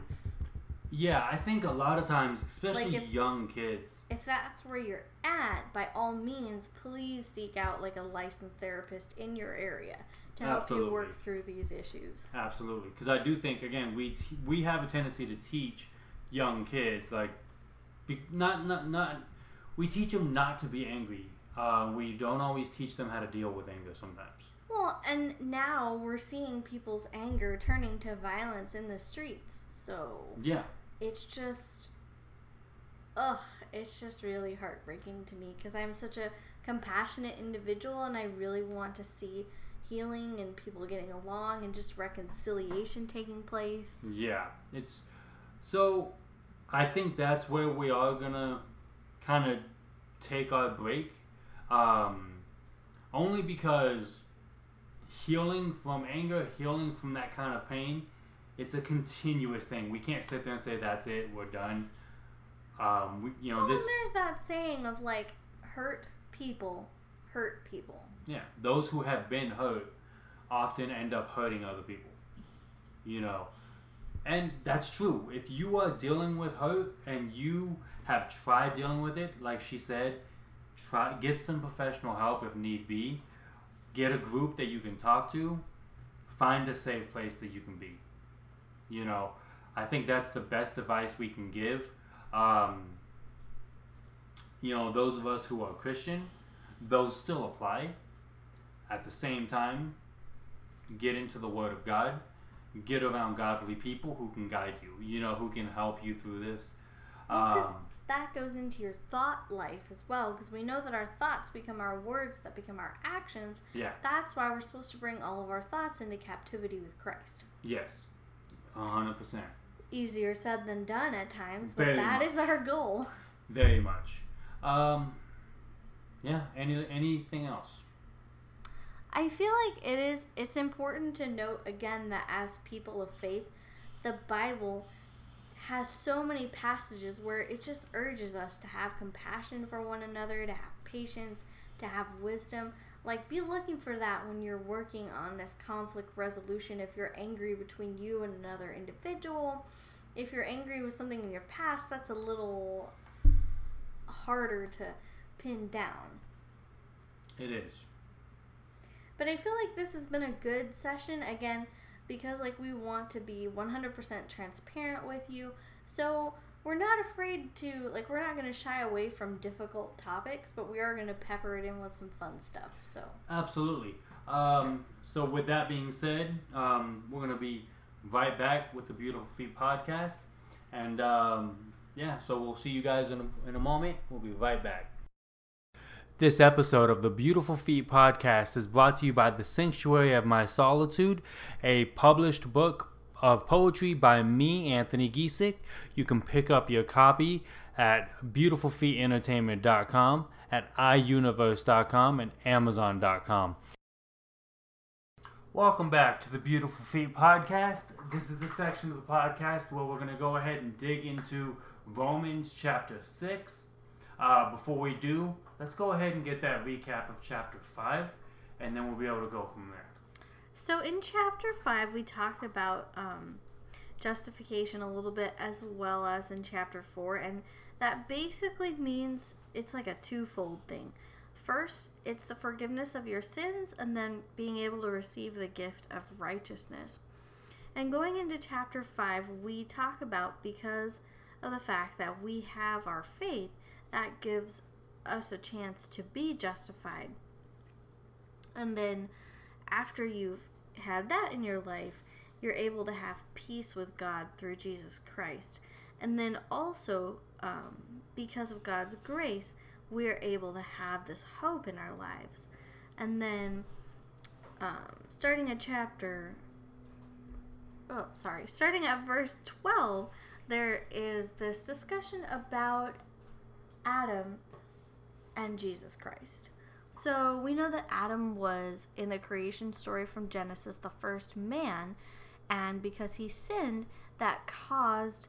yeah i think a lot of times especially Like if- young kids If that's where you're at, by all means, please seek out like a licensed therapist in your area to help Absolutely. you work through these issues. Absolutely, because I do think again we t- we have a tendency to teach young kids like be, not not not we teach them not to be angry. Uh, we don't always teach them how to deal with anger sometimes. Well, and now we're seeing people's anger turning to violence in the streets. So Yeah, it's just, ugh, it's just really heartbreaking to me because I'm such a compassionate individual and I really want to see healing and people getting along and just reconciliation taking place. yeah. It's so I think that's where we are gonna kind of take our break, um, only because healing from anger, healing from that kind of pain, it's a continuous thing. We can't sit there and say that's it, we're done. Um, we, you know well, this. and there's that saying of like, hurt people hurt people. Yeah, those who have been hurt often end up hurting other people. You know, and that's true. If you are dealing with hurt and you have tried dealing with it, like she said, try get some professional help if need be. Get a group that you can talk to. Find a safe place that you can be. You know, I think that's the best advice we can give. Um, you know, those of us who are Christian, those still apply. At the same time, get into the Word of God, get around godly people who can guide you, you know, who can help you through this. Um, that goes into your thought life as well, because we know that our thoughts become our words, that become our actions. yeah, That's why we're supposed to bring all of our thoughts into captivity with Christ. yes, hundred percent, Easier said than done at times, but Very that much. is our goal. very much. Um, yeah. Any anything else? I feel like it is it's important to note again that as people of faith, the Bible has so many passages where it just urges us to have compassion for one another, to have patience, to have wisdom. Like be looking for that when you're working on this conflict resolution if you're angry between you and another individual. If you're angry with something in your past, that's a little harder to pin down. It is. But I feel like this has been a good session again because like we want to be 100% transparent with you. So we're not afraid to like we're not going to shy away from difficult topics, but we are going to pepper it in with some fun stuff. So Absolutely. Um, so with that being said, um, we're gonna be right back with the Beautiful Feet podcast, and um, yeah, so we'll see you guys in a, in a moment. We'll be right back. This episode of the Beautiful Feet podcast is brought to you by The Sanctuary of My Solitude, a published book of poetry by me, Anthony Giesick. You can pick up your copy at beautifulfeetentertainment.com, at iuniverse.com, and amazon.com. Welcome back to the Beautiful Feet podcast. This is the section of the podcast where we're going to go ahead and dig into Romans chapter 6. Uh, before we do, let's go ahead and get that recap of chapter 5, and then we'll be able to go from there. So in chapter 5 we talked about um justification a little bit as well as in chapter 4 and that basically means it's like a twofold thing. First, it's the forgiveness of your sins and then being able to receive the gift of righteousness. And going into chapter 5, we talk about because of the fact that we have our faith that gives us a chance to be justified. And then after you've had that in your life, you're able to have peace with God through Jesus Christ. And then also, um, because of God's grace, we're able to have this hope in our lives. And then, um, starting a chapter, oh, sorry, starting at verse 12, there is this discussion about Adam and Jesus Christ. So we know that Adam was in the creation story from Genesis the first man, and because he sinned, that caused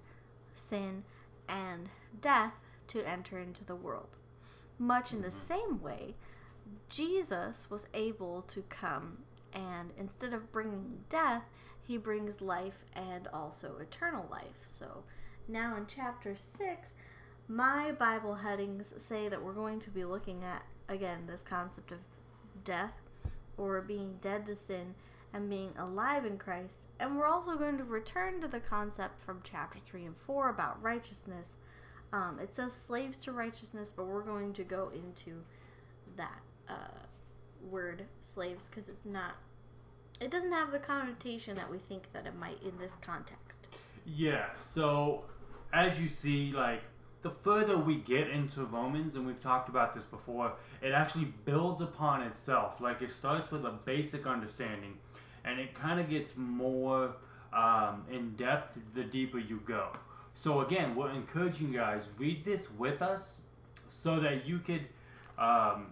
sin and death to enter into the world. Much in the mm-hmm. same way, Jesus was able to come and instead of bringing death, he brings life and also eternal life. So now in chapter 6, my Bible headings say that we're going to be looking at, again, this concept of death or being dead to sin and being alive in Christ. And we're also going to return to the concept from chapter 3 and 4 about righteousness. Um, it says slaves to righteousness, but we're going to go into that uh, word slaves because it's not, it doesn't have the connotation that we think that it might in this context. Yeah, so as you see, like the further we get into Romans, and we've talked about this before, it actually builds upon itself. Like it starts with a basic understanding, and it kind of gets more um, in depth the deeper you go. So again, we're encouraging you guys read this with us, so that you could um,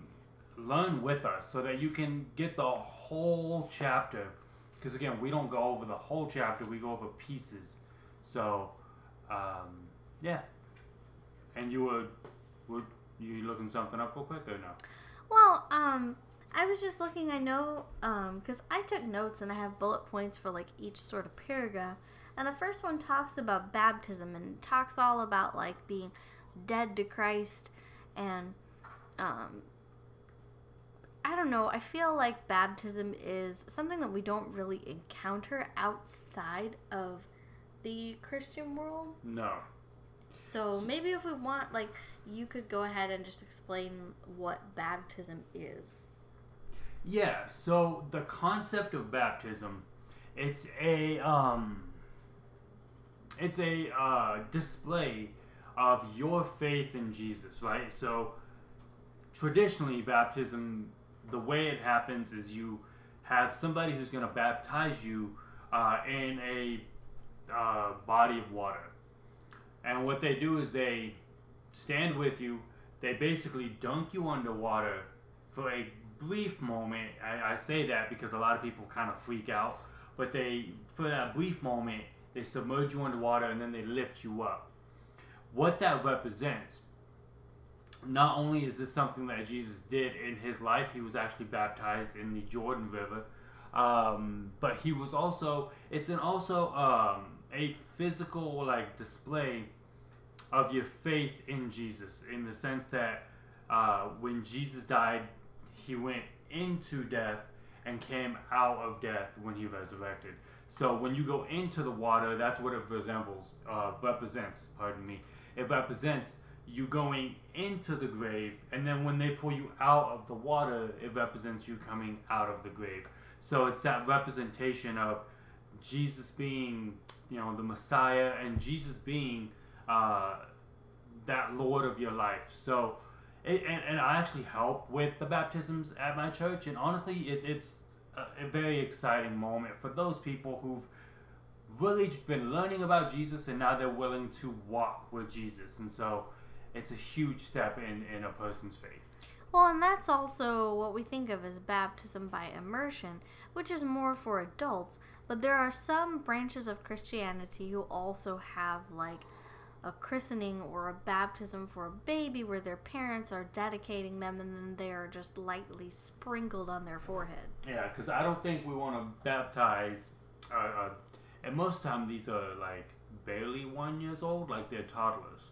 learn with us, so that you can get the whole chapter because again we don't go over the whole chapter we go over pieces so um, yeah and you were were you looking something up real quick or no Well, um, I was just looking. I know, um, because I took notes and I have bullet points for like each sort of paragraph. And the first one talks about baptism and talks all about like being dead to Christ and, um, I don't know. I feel like baptism is something that we don't really encounter outside of the Christian world. no So maybe if we want, like, you could go ahead and just explain what baptism is. Yeah, so the concept of baptism, it's a um, it's a uh, display of your faith in Jesus, right? So traditionally, baptism, the way it happens is you have somebody who's going to baptize you uh, in a uh, body of water, and what they do is they stand with you. They basically dunk you underwater for a brief moment. I, I say that because a lot of people kind of freak out, but they, for that brief moment, they submerge you underwater and then they lift you up. What that represents, not only is this something that Jesus did in his life, he was actually baptized in the Jordan River, um, but he was also, it's an also um, a physical like display of your faith in Jesus in the sense that uh, when Jesus died, he went into death and came out of death when he resurrected. So when you go into the water, that's what it resembles, uh, represents. Pardon me. It represents you going into the grave, and then when they pull you out of the water, it represents you coming out of the grave. So it's that representation of Jesus being, you know, the Messiah, and Jesus being uh, that Lord of your life. So, it, and, and I actually help with the baptisms at my church, and honestly, it, it's a, a very exciting moment for those people who've really been learning about Jesus and now they're willing to walk with Jesus. And so, it's a huge step in, in a person's faith. Well, and that's also what we think of as baptism by immersion, which is more for adults. But there are some branches of Christianity who also have like a christening or a baptism for a baby where their parents are dedicating them and then they are just lightly sprinkled on their forehead. Yeah, because I don't think we want to baptize. Uh, uh, and most time these are like barely one years old, like they're toddlers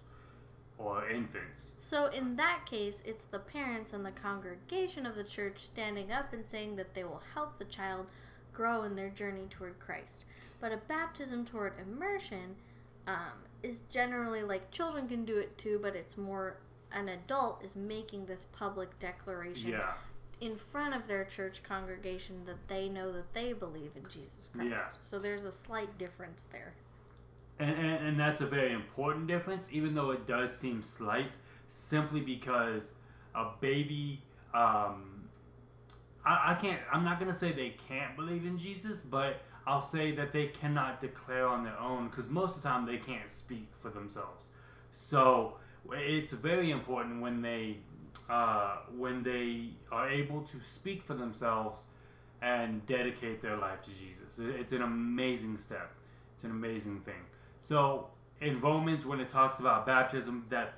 or infants. So, in that case, it's the parents and the congregation of the church standing up and saying that they will help the child grow in their journey toward Christ. But a baptism toward immersion um, is generally like children can do it too, but it's more an adult is making this public declaration Yeah, in front of their church congregation that they know that they believe in Jesus Christ. Yeah. So, there's a slight difference there. And, and and that's a very important difference, even though it does seem slight, simply because a baby. Um, I, I can't. I'm not gonna say they can't believe in Jesus, but I'll say that they cannot declare on their own because most of the time they can't speak for themselves. So it's very important when they uh, when they are able to speak for themselves and dedicate their life to Jesus. It's an amazing step. It's an amazing thing. So in Romans, when it talks about baptism, that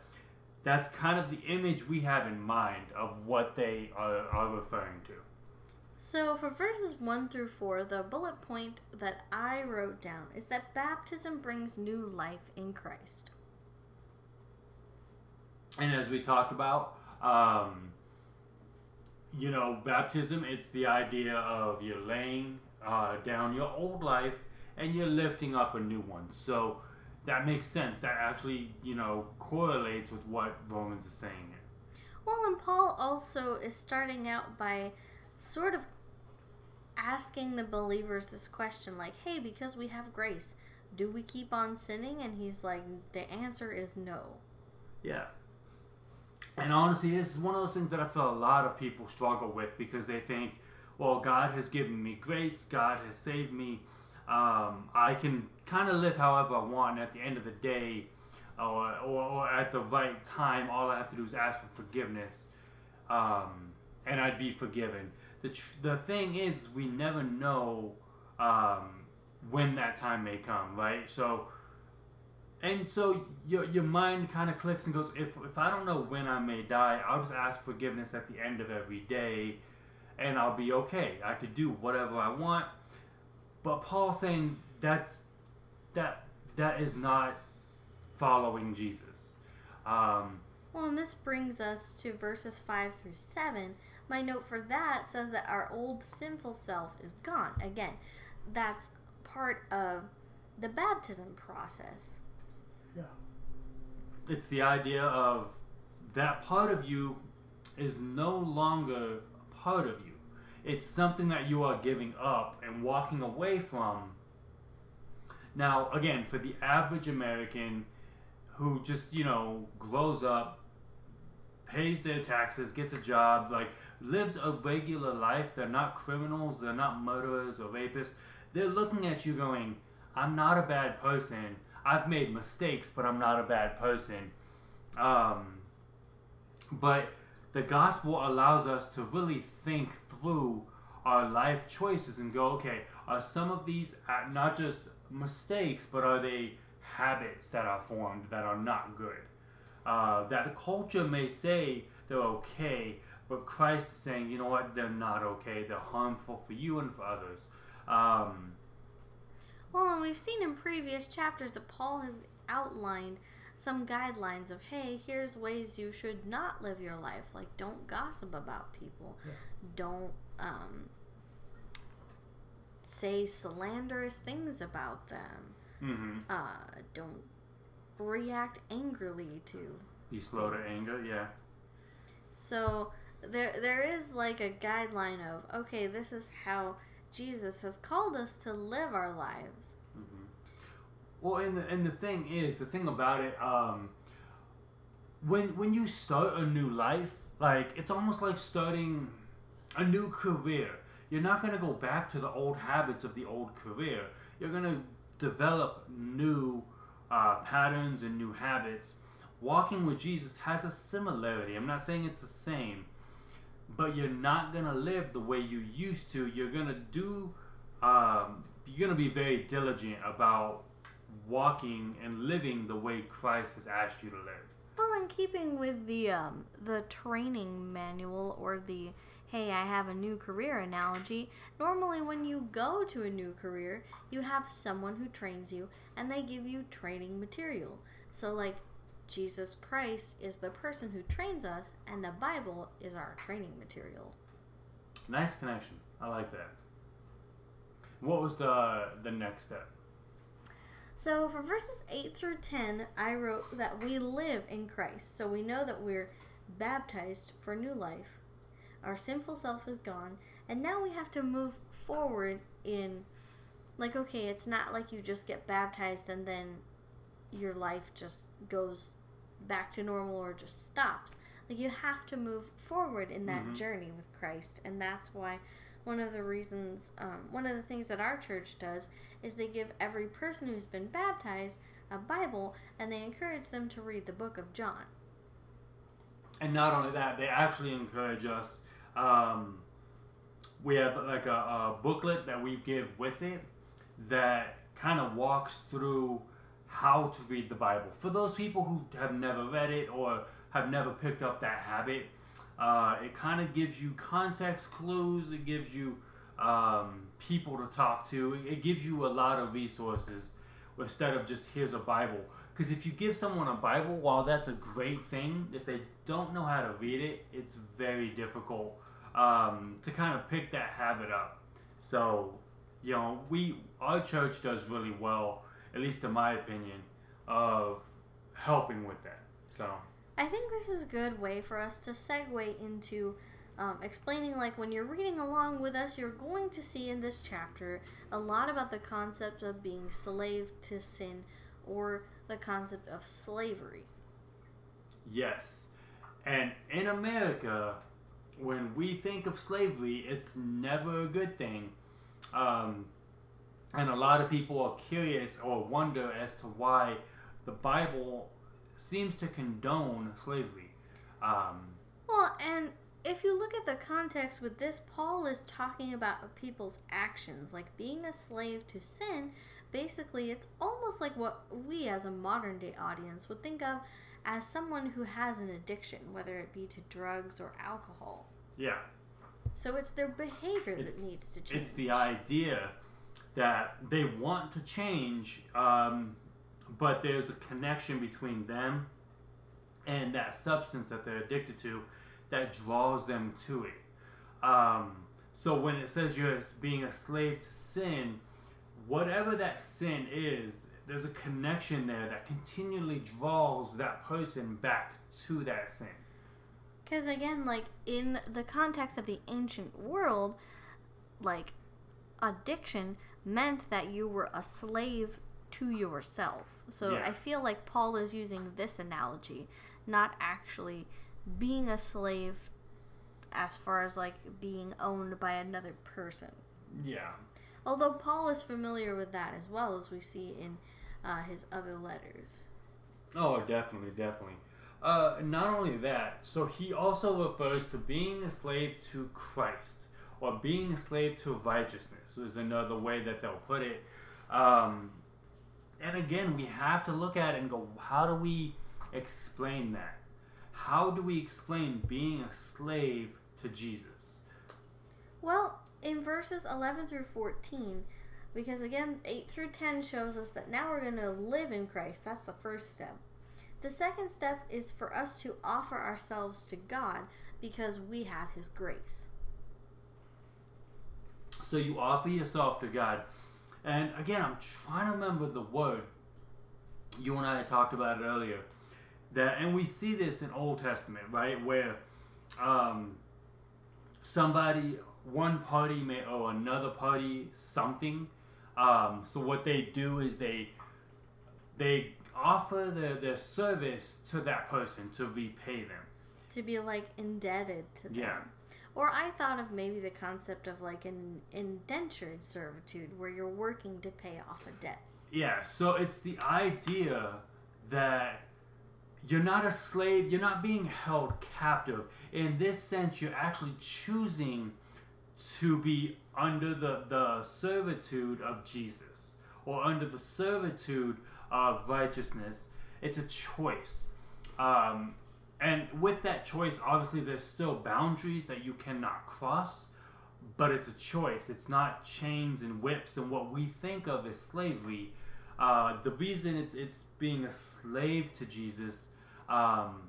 that's kind of the image we have in mind of what they are, are referring to. So, for verses 1 through 4, the bullet point that I wrote down is that baptism brings new life in Christ. And as we talked about, um, you know, baptism, it's the idea of you're laying uh, down your old life and you're lifting up a new one. So that makes sense. That actually, you know, correlates with what Romans is saying here. Well, and Paul also is starting out by sort of asking the believers this question like, hey, because we have grace, do we keep on sinning? And he's like, the answer is no. Yeah. And honestly, this is one of those things that I feel a lot of people struggle with because they think, well, God has given me grace, God has saved me. Um, I can kind of live however I want, and at the end of the day, or, or, or at the right time, all I have to do is ask for forgiveness, um, and I'd be forgiven. The tr- the thing is, we never know um, when that time may come, right? So, and so your your mind kind of clicks and goes, if if I don't know when I may die, I'll just ask forgiveness at the end of every day, and I'll be okay. I could do whatever I want. But Paul's saying that's that that is not following Jesus. Um, Well, and this brings us to verses 5 through 7. My note for that says that our old sinful self is gone. Again, that's part of the baptism process. Yeah. It's the idea of that part of you is no longer part of you. It's something that you are giving up and walking away from. Now, again, for the average American who just, you know, grows up, pays their taxes, gets a job, like lives a regular life, they're not criminals, they're not murderers or rapists. They're looking at you going, I'm not a bad person. I've made mistakes, but I'm not a bad person. Um, but the gospel allows us to really think through our life choices and go, okay, are some of these not just mistakes, but are they habits that are formed that are not good? Uh, that the culture may say they're okay, but Christ is saying, you know what, they're not okay. They're harmful for you and for others. Um, Well, and we've seen in previous chapters that Paul has outlined some guidelines of, hey, here's ways you should not live your life. Like, don't gossip about people. Don't um, say slanderous things about them. mhm. Uh, don't react angrily to. Be slow to anger, yeah. So there, there is like a guideline of, okay, this is how Jesus has called us to live our lives. Well, and the, and the thing is, the thing about it, um, when when you start a new life, like it's almost like starting a new career. You're not gonna go back to the old habits of the old career. You're gonna develop new uh, patterns and new habits. Walking with Jesus has a similarity. I'm not saying it's the same, but you're not gonna live the way you used to. You're gonna do. Um, you're gonna be very diligent about walking and living the way Christ has asked you to live. Well, in keeping with the um, the training manual or the hey, I have a new career analogy, normally when you go to a new career, you have someone who trains you and they give you training material. So, like, Jesus Christ is the person who trains us, and the Bible is our training material. Nice connection. I like that. What was the the next step? So for verses 8 through 10, I wrote that we live in Christ. So we know that we're baptized for new life. Our sinful self is gone. And now we have to move forward in, like, okay, it's not like you just get baptized and then your life just goes back to normal or just stops. Like, you have to move forward in that Mhm. journey with Christ. And that's why one of the reasons, um, one of the things that our church does is they give every person who's been baptized a Bible and they encourage them to read the book of John. And not only that, they actually encourage us. Um, we have like a, a booklet that we give with it that kind of walks through how to read the Bible. For those people who have never read it or have never picked up that habit, uh, it kind of gives you context clues. It gives you um, people to talk to. It, gives you a lot of resources instead of just here's a Bible. Because if you give someone a Bible, while that's a great thing, if they don't know how to read it, it's very difficult um, to kind of pick that habit up. So, you know, we our church does really well, at least in my opinion, of helping with that. So, I think this is a good way for us to segue into um, explaining like when you're reading along with us, you're going to see in this chapter a lot about the concept of being slave to sin or the concept of slavery. yes. And in America, when we think of slavery, it's never a good thing. Um, and a lot of people are curious or wonder as to why the Bible seems to condone slavery. Um, Well, and if you look at the context with this, Paul is talking about people's actions, like being a slave to sin. Basically, it's almost like what we as a modern day audience would think of as someone who has an addiction, whether it be to drugs or alcohol. Yeah. So it's their behavior that needs to change. It's the idea that they want to change, um, but there's a connection between them and that substance that they're addicted to that draws them to it. Um, so when it says you're being a slave to sin, whatever that sin is, there's a connection there that continually draws that person back to that sin. Because again, like in the context of the ancient world, like addiction meant that you were a slave to yourself. So Yeah. I feel like Paul is using this analogy, not actually being a slave as far as like being owned by another person. Yeah. Although Paul is familiar with that as well as we see in uh, his other letters. Oh, definitely, definitely. Uh, not only that, so he also refers to being a slave to Christ or being a slave to righteousness is another way that they'll put it. Um, and again, we have to look at it and go, how do we explain that? How do we explain being a slave to Jesus? Well, in verses 11 through 14, because again, 8 through 10 shows us that now we're going to live in Christ. That's the first step. The second step is for us to offer ourselves to God because we have His grace. So you offer yourself to God. And again, I'm trying to remember the word. You and I had talked about it earlier. That and we see this in Old Testament, right? Where um, somebody, one party may owe another party something. Um, so what they do is they they offer their, their service to that person to repay them. To be like indebted to them. Yeah. Or I thought of maybe the concept of like an indentured servitude where you're working to pay off a debt. Yeah, so it's the idea that you're not a slave, you're not being held captive. In this sense, you're actually choosing to be under the, the servitude of Jesus or under the servitude of righteousness. It's a choice. Um, and with that choice, obviously, there's still boundaries that you cannot cross, but it's a choice. It's not chains and whips and what we think of as slavery. Uh, the reason it's it's being a slave to Jesus, um,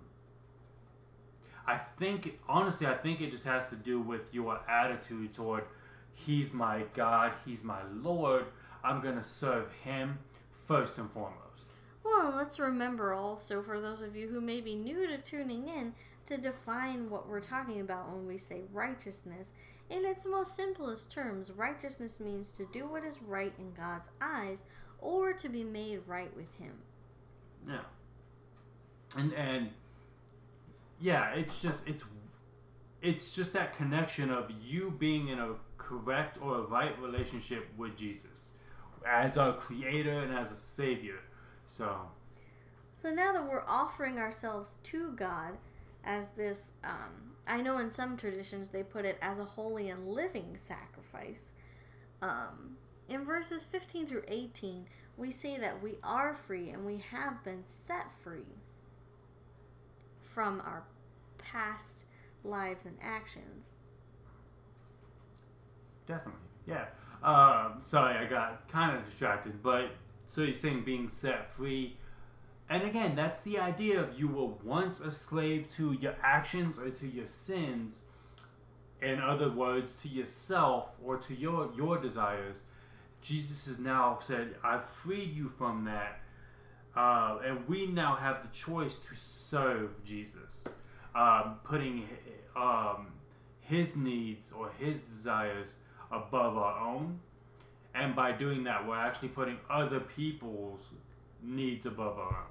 I think honestly, I think it just has to do with your attitude toward He's my God, He's my Lord. I'm gonna serve Him first and foremost. Well, let's remember also, for those of you who may be new to tuning in, to define what we're talking about when we say righteousness. In its most simplest terms, righteousness means to do what is right in God's eyes or to be made right with Him. Yeah. And and yeah, it's just it's it's just that connection of you being in a correct or a right relationship with Jesus as our creator and as a savior. So, So now that we're offering ourselves to God as this, um, I know in some traditions they put it as a holy and living sacrifice. Um, in verses 15 through 18, we see that we are free and we have been set free from our past lives and actions. definitely. Yeah. Um, sorry, I got kind of distracted, but so you're saying being set free. And again, that's the idea of you were once a slave to your actions or to your sins. In other words, to yourself or to your your desires. Jesus has now said, "I've freed you from that," uh, and we now have the choice to serve Jesus, um, putting um, His needs or His desires above our own. And by doing that, we're actually putting other people's needs above our own.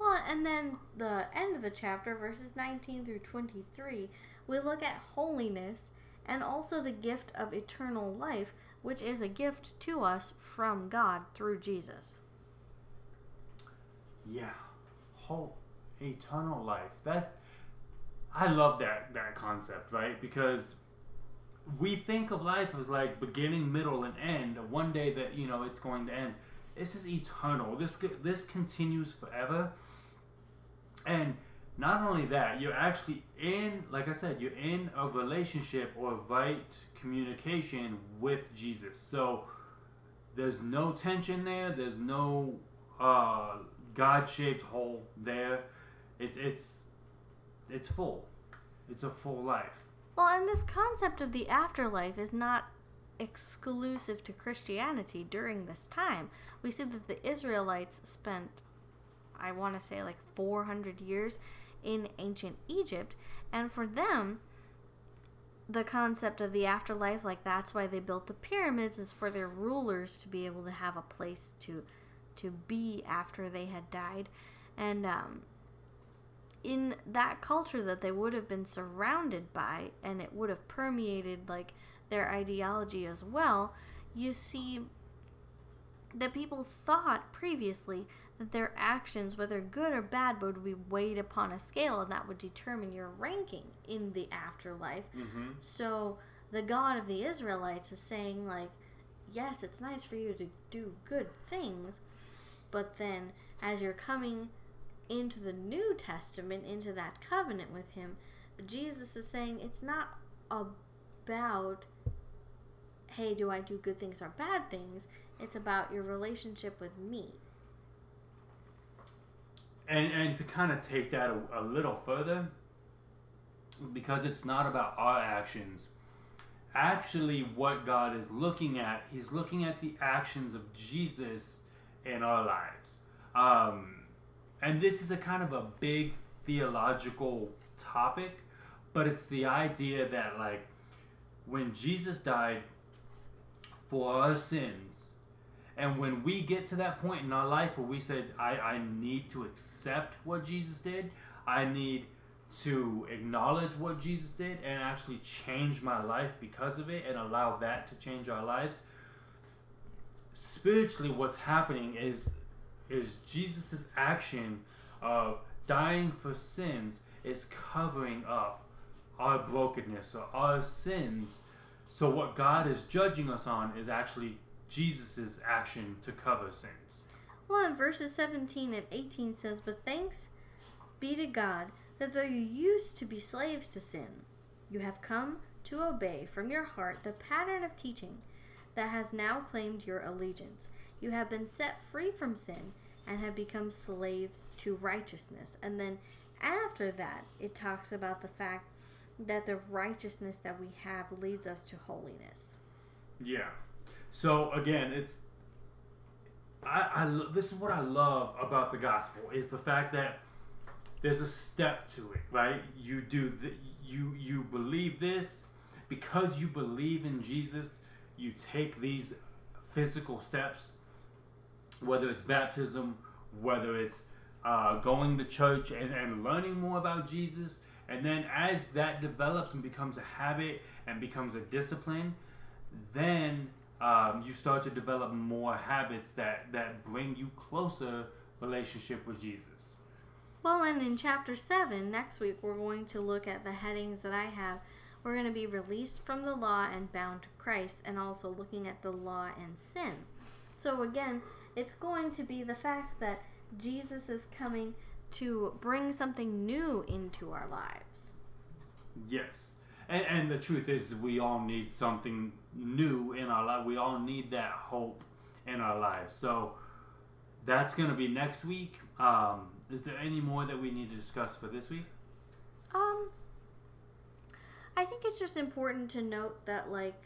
Well, and then the end of the chapter, verses 19 through 23, we look at holiness and also the gift of eternal life, which is a gift to us from God through Jesus. Yeah, whole eternal life. That I love that that concept, right? Because we think of life as like beginning, middle, and end. One day that you know it's going to end. This is eternal. This this continues forever. And not only that, you're actually in, like I said, you're in a relationship or right communication with Jesus. So there's no tension there. There's no uh, God-shaped hole there. It's it's it's full. It's a full life. Well, and this concept of the afterlife is not exclusive to Christianity during this time. We see that the Israelites spent, I want to say, like 400 years in ancient Egypt, and for them, the concept of the afterlife, like that's why they built the pyramids, is for their rulers to be able to have a place to to be after they had died, and um, in that culture that they would have been surrounded by and it would have permeated like their ideology as well you see that people thought previously that their actions whether good or bad would be weighed upon a scale and that would determine your ranking in the afterlife Mm-hmm. so the god of the israelites is saying like yes it's nice for you to do good things but then as you're coming into the New Testament, into that covenant with Him, Jesus is saying it's not about, hey, do I do good things or bad things? It's about your relationship with me. And and to kind of take that a, a little further, because it's not about our actions. Actually, what God is looking at, He's looking at the actions of Jesus in our lives. Um, and this is a kind of a big theological topic, but it's the idea that, like, when Jesus died for our sins, and when we get to that point in our life where we said, I, I need to accept what Jesus did, I need to acknowledge what Jesus did and actually change my life because of it and allow that to change our lives. Spiritually, what's happening is is Jesus' action of dying for sins is covering up our brokenness or our sins. So what God is judging us on is actually Jesus' action to cover sins. Well, in verses 17 and 18 says, But thanks be to God that though you used to be slaves to sin, you have come to obey from your heart the pattern of teaching that has now claimed your allegiance. You have been set free from sin and have become slaves to righteousness. And then after that, it talks about the fact that the righteousness that we have leads us to holiness. Yeah. So again, it's I, I this is what I love about the gospel is the fact that there's a step to it, right? You do the, you you believe this because you believe in Jesus. You take these physical steps, whether it's baptism, whether it's uh, going to church and, and learning more about Jesus. And then as that develops and becomes a habit and becomes a discipline, then um, you start to develop more habits that, that bring you closer relationship with Jesus. Well, and in chapter 7, next week, we're going to look at the headings that I have. We're going to be released from the law and bound to Christ, and also looking at the law and sin. So, again, it's going to be the fact that Jesus is coming to bring something new into our lives. Yes. And, and the truth is, we all need something new in our life. We all need that hope in our lives. So that's going to be next week. Um, is there any more that we need to discuss for this week? Um, I think it's just important to note that, like,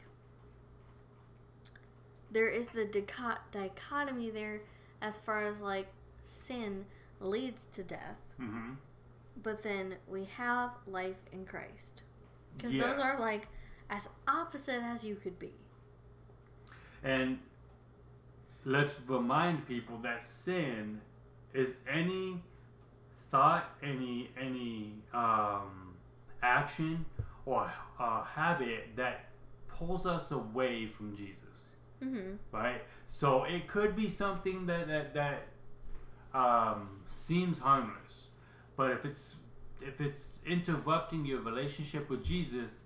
there is the dichot- dichotomy there as far as, like, sin leads to death, Mm-hmm. but then we have life in Christ. Because Yeah. those are, like, as opposite as you could be. And let's remind people that sin is any thought, any any um, action or uh, habit that pulls us away from Jesus, Mm-hmm. right? So it could be something that that that um, seems harmless, but if it's if it's interrupting your relationship with Jesus,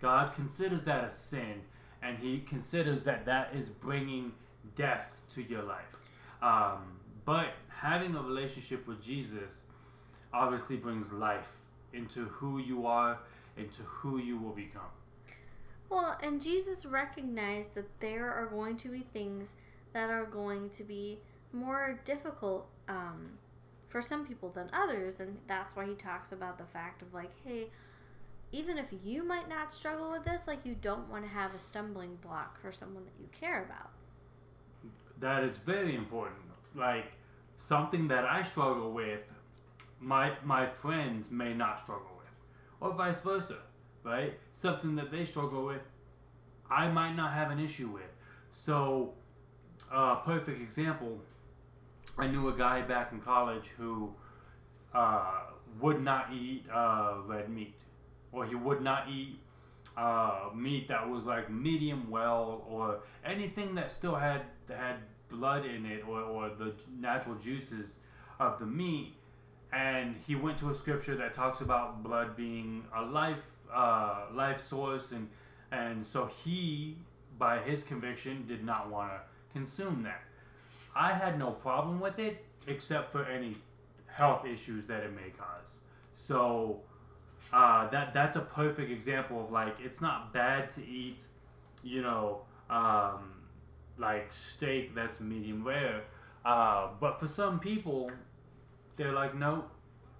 God considers that a sin, and He considers that that is bringing death to your life. Um, but having a relationship with Jesus obviously brings life into who you are, into who you will become. Well, and Jesus recognized that there are going to be things that are going to be more difficult um, for some people than others, and that's why he talks about the fact of like, hey, even if you might not struggle with this, like you don't want to have a stumbling block for someone that you care about. That is very important. Like something that I struggle with, my my friends may not struggle with, or vice versa, right? Something that they struggle with, I might not have an issue with. So, a uh, perfect example. I knew a guy back in college who uh, would not eat uh, red meat, or he would not eat uh, meat that was like medium well, or anything that still had had blood in it, or, or the natural juices of the meat. And he went to a scripture that talks about blood being a life uh, life source, and and so he, by his conviction, did not want to consume that. I had no problem with it, except for any health issues that it may cause. So uh, that that's a perfect example of like it's not bad to eat, you know, um, like steak that's medium rare. Uh, but for some people, they're like, no,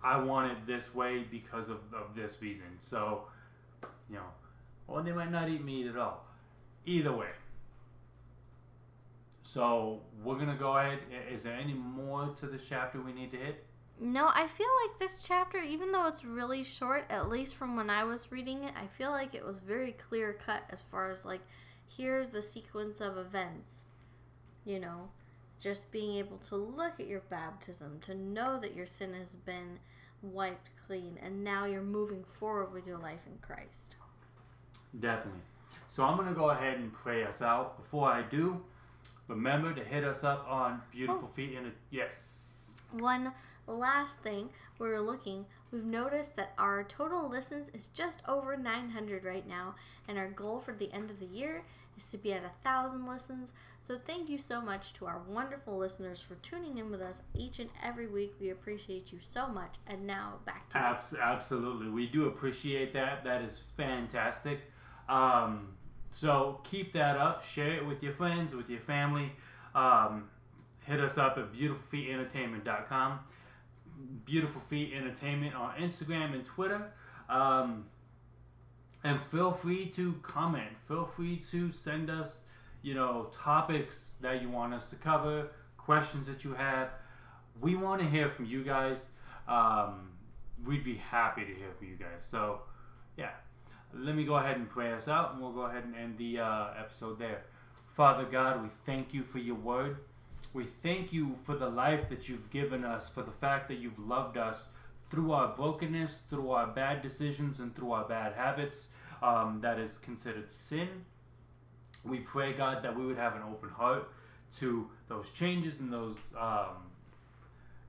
I want it this way because of, of this reason. So, you know, or they might not eat meat at all. Either way. So we're gonna go ahead. Is there any more to this chapter we need to hit? No, I feel like this chapter, even though it's really short, at least from when I was reading it, I feel like it was very clear cut as far as like, here's the sequence of events. You know, just being able to look at your baptism, to know that your sin has been wiped clean, and now you're moving forward with your life in Christ. Definitely. So I'm going to go ahead and pray us out. Before I do, remember to hit us up on Beautiful oh. Feet in a. Yes. One last thing, we are looking, we've noticed that our total listens is just over 900 right now, and our goal for the end of the year is to be at a thousand listens. So thank you so much to our wonderful listeners for tuning in with us each and every week. We appreciate you so much. And now back to Abs- absolutely, we do appreciate that. That is fantastic. Um, so keep that up. Share it with your friends, with your family. Um, hit us up at beautifulfeetentertainment.com. Beautiful Feet Entertainment on Instagram and Twitter. Um, and feel free to comment. Feel free to send us, you know, topics that you want us to cover, questions that you have. We want to hear from you guys. Um, we'd be happy to hear from you guys. So, yeah let me go ahead and pray us out, and we'll go ahead and end the uh, episode there. Father God, we thank you for your word. We thank you for the life that you've given us, for the fact that you've loved us through our brokenness, through our bad decisions, and through our bad habits um, that is considered sin. We pray, God, that we would have an open heart to those changes and those um,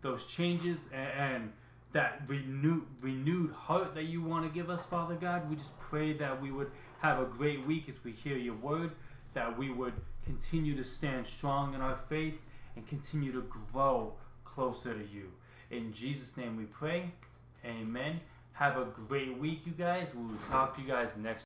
those changes and, and that renewed renewed heart that you want to give us, Father God. We just pray that we would have a great week as we hear your word, that we would continue to stand strong in our faith and continue to grow closer to you. In Jesus' name we pray. Amen. Have a great week, you guys. We will talk to you guys next.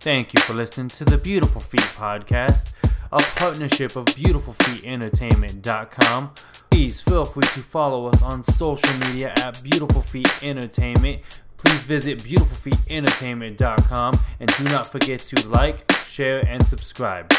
Thank you for listening to the Beautiful Feet podcast a partnership of BeautifulFeetEntertainment.com. Please feel free to follow us on social media at Beautiful Feet Entertainment. Please visit BeautifulFeetEntertainment.com and do not forget to like, share, and subscribe.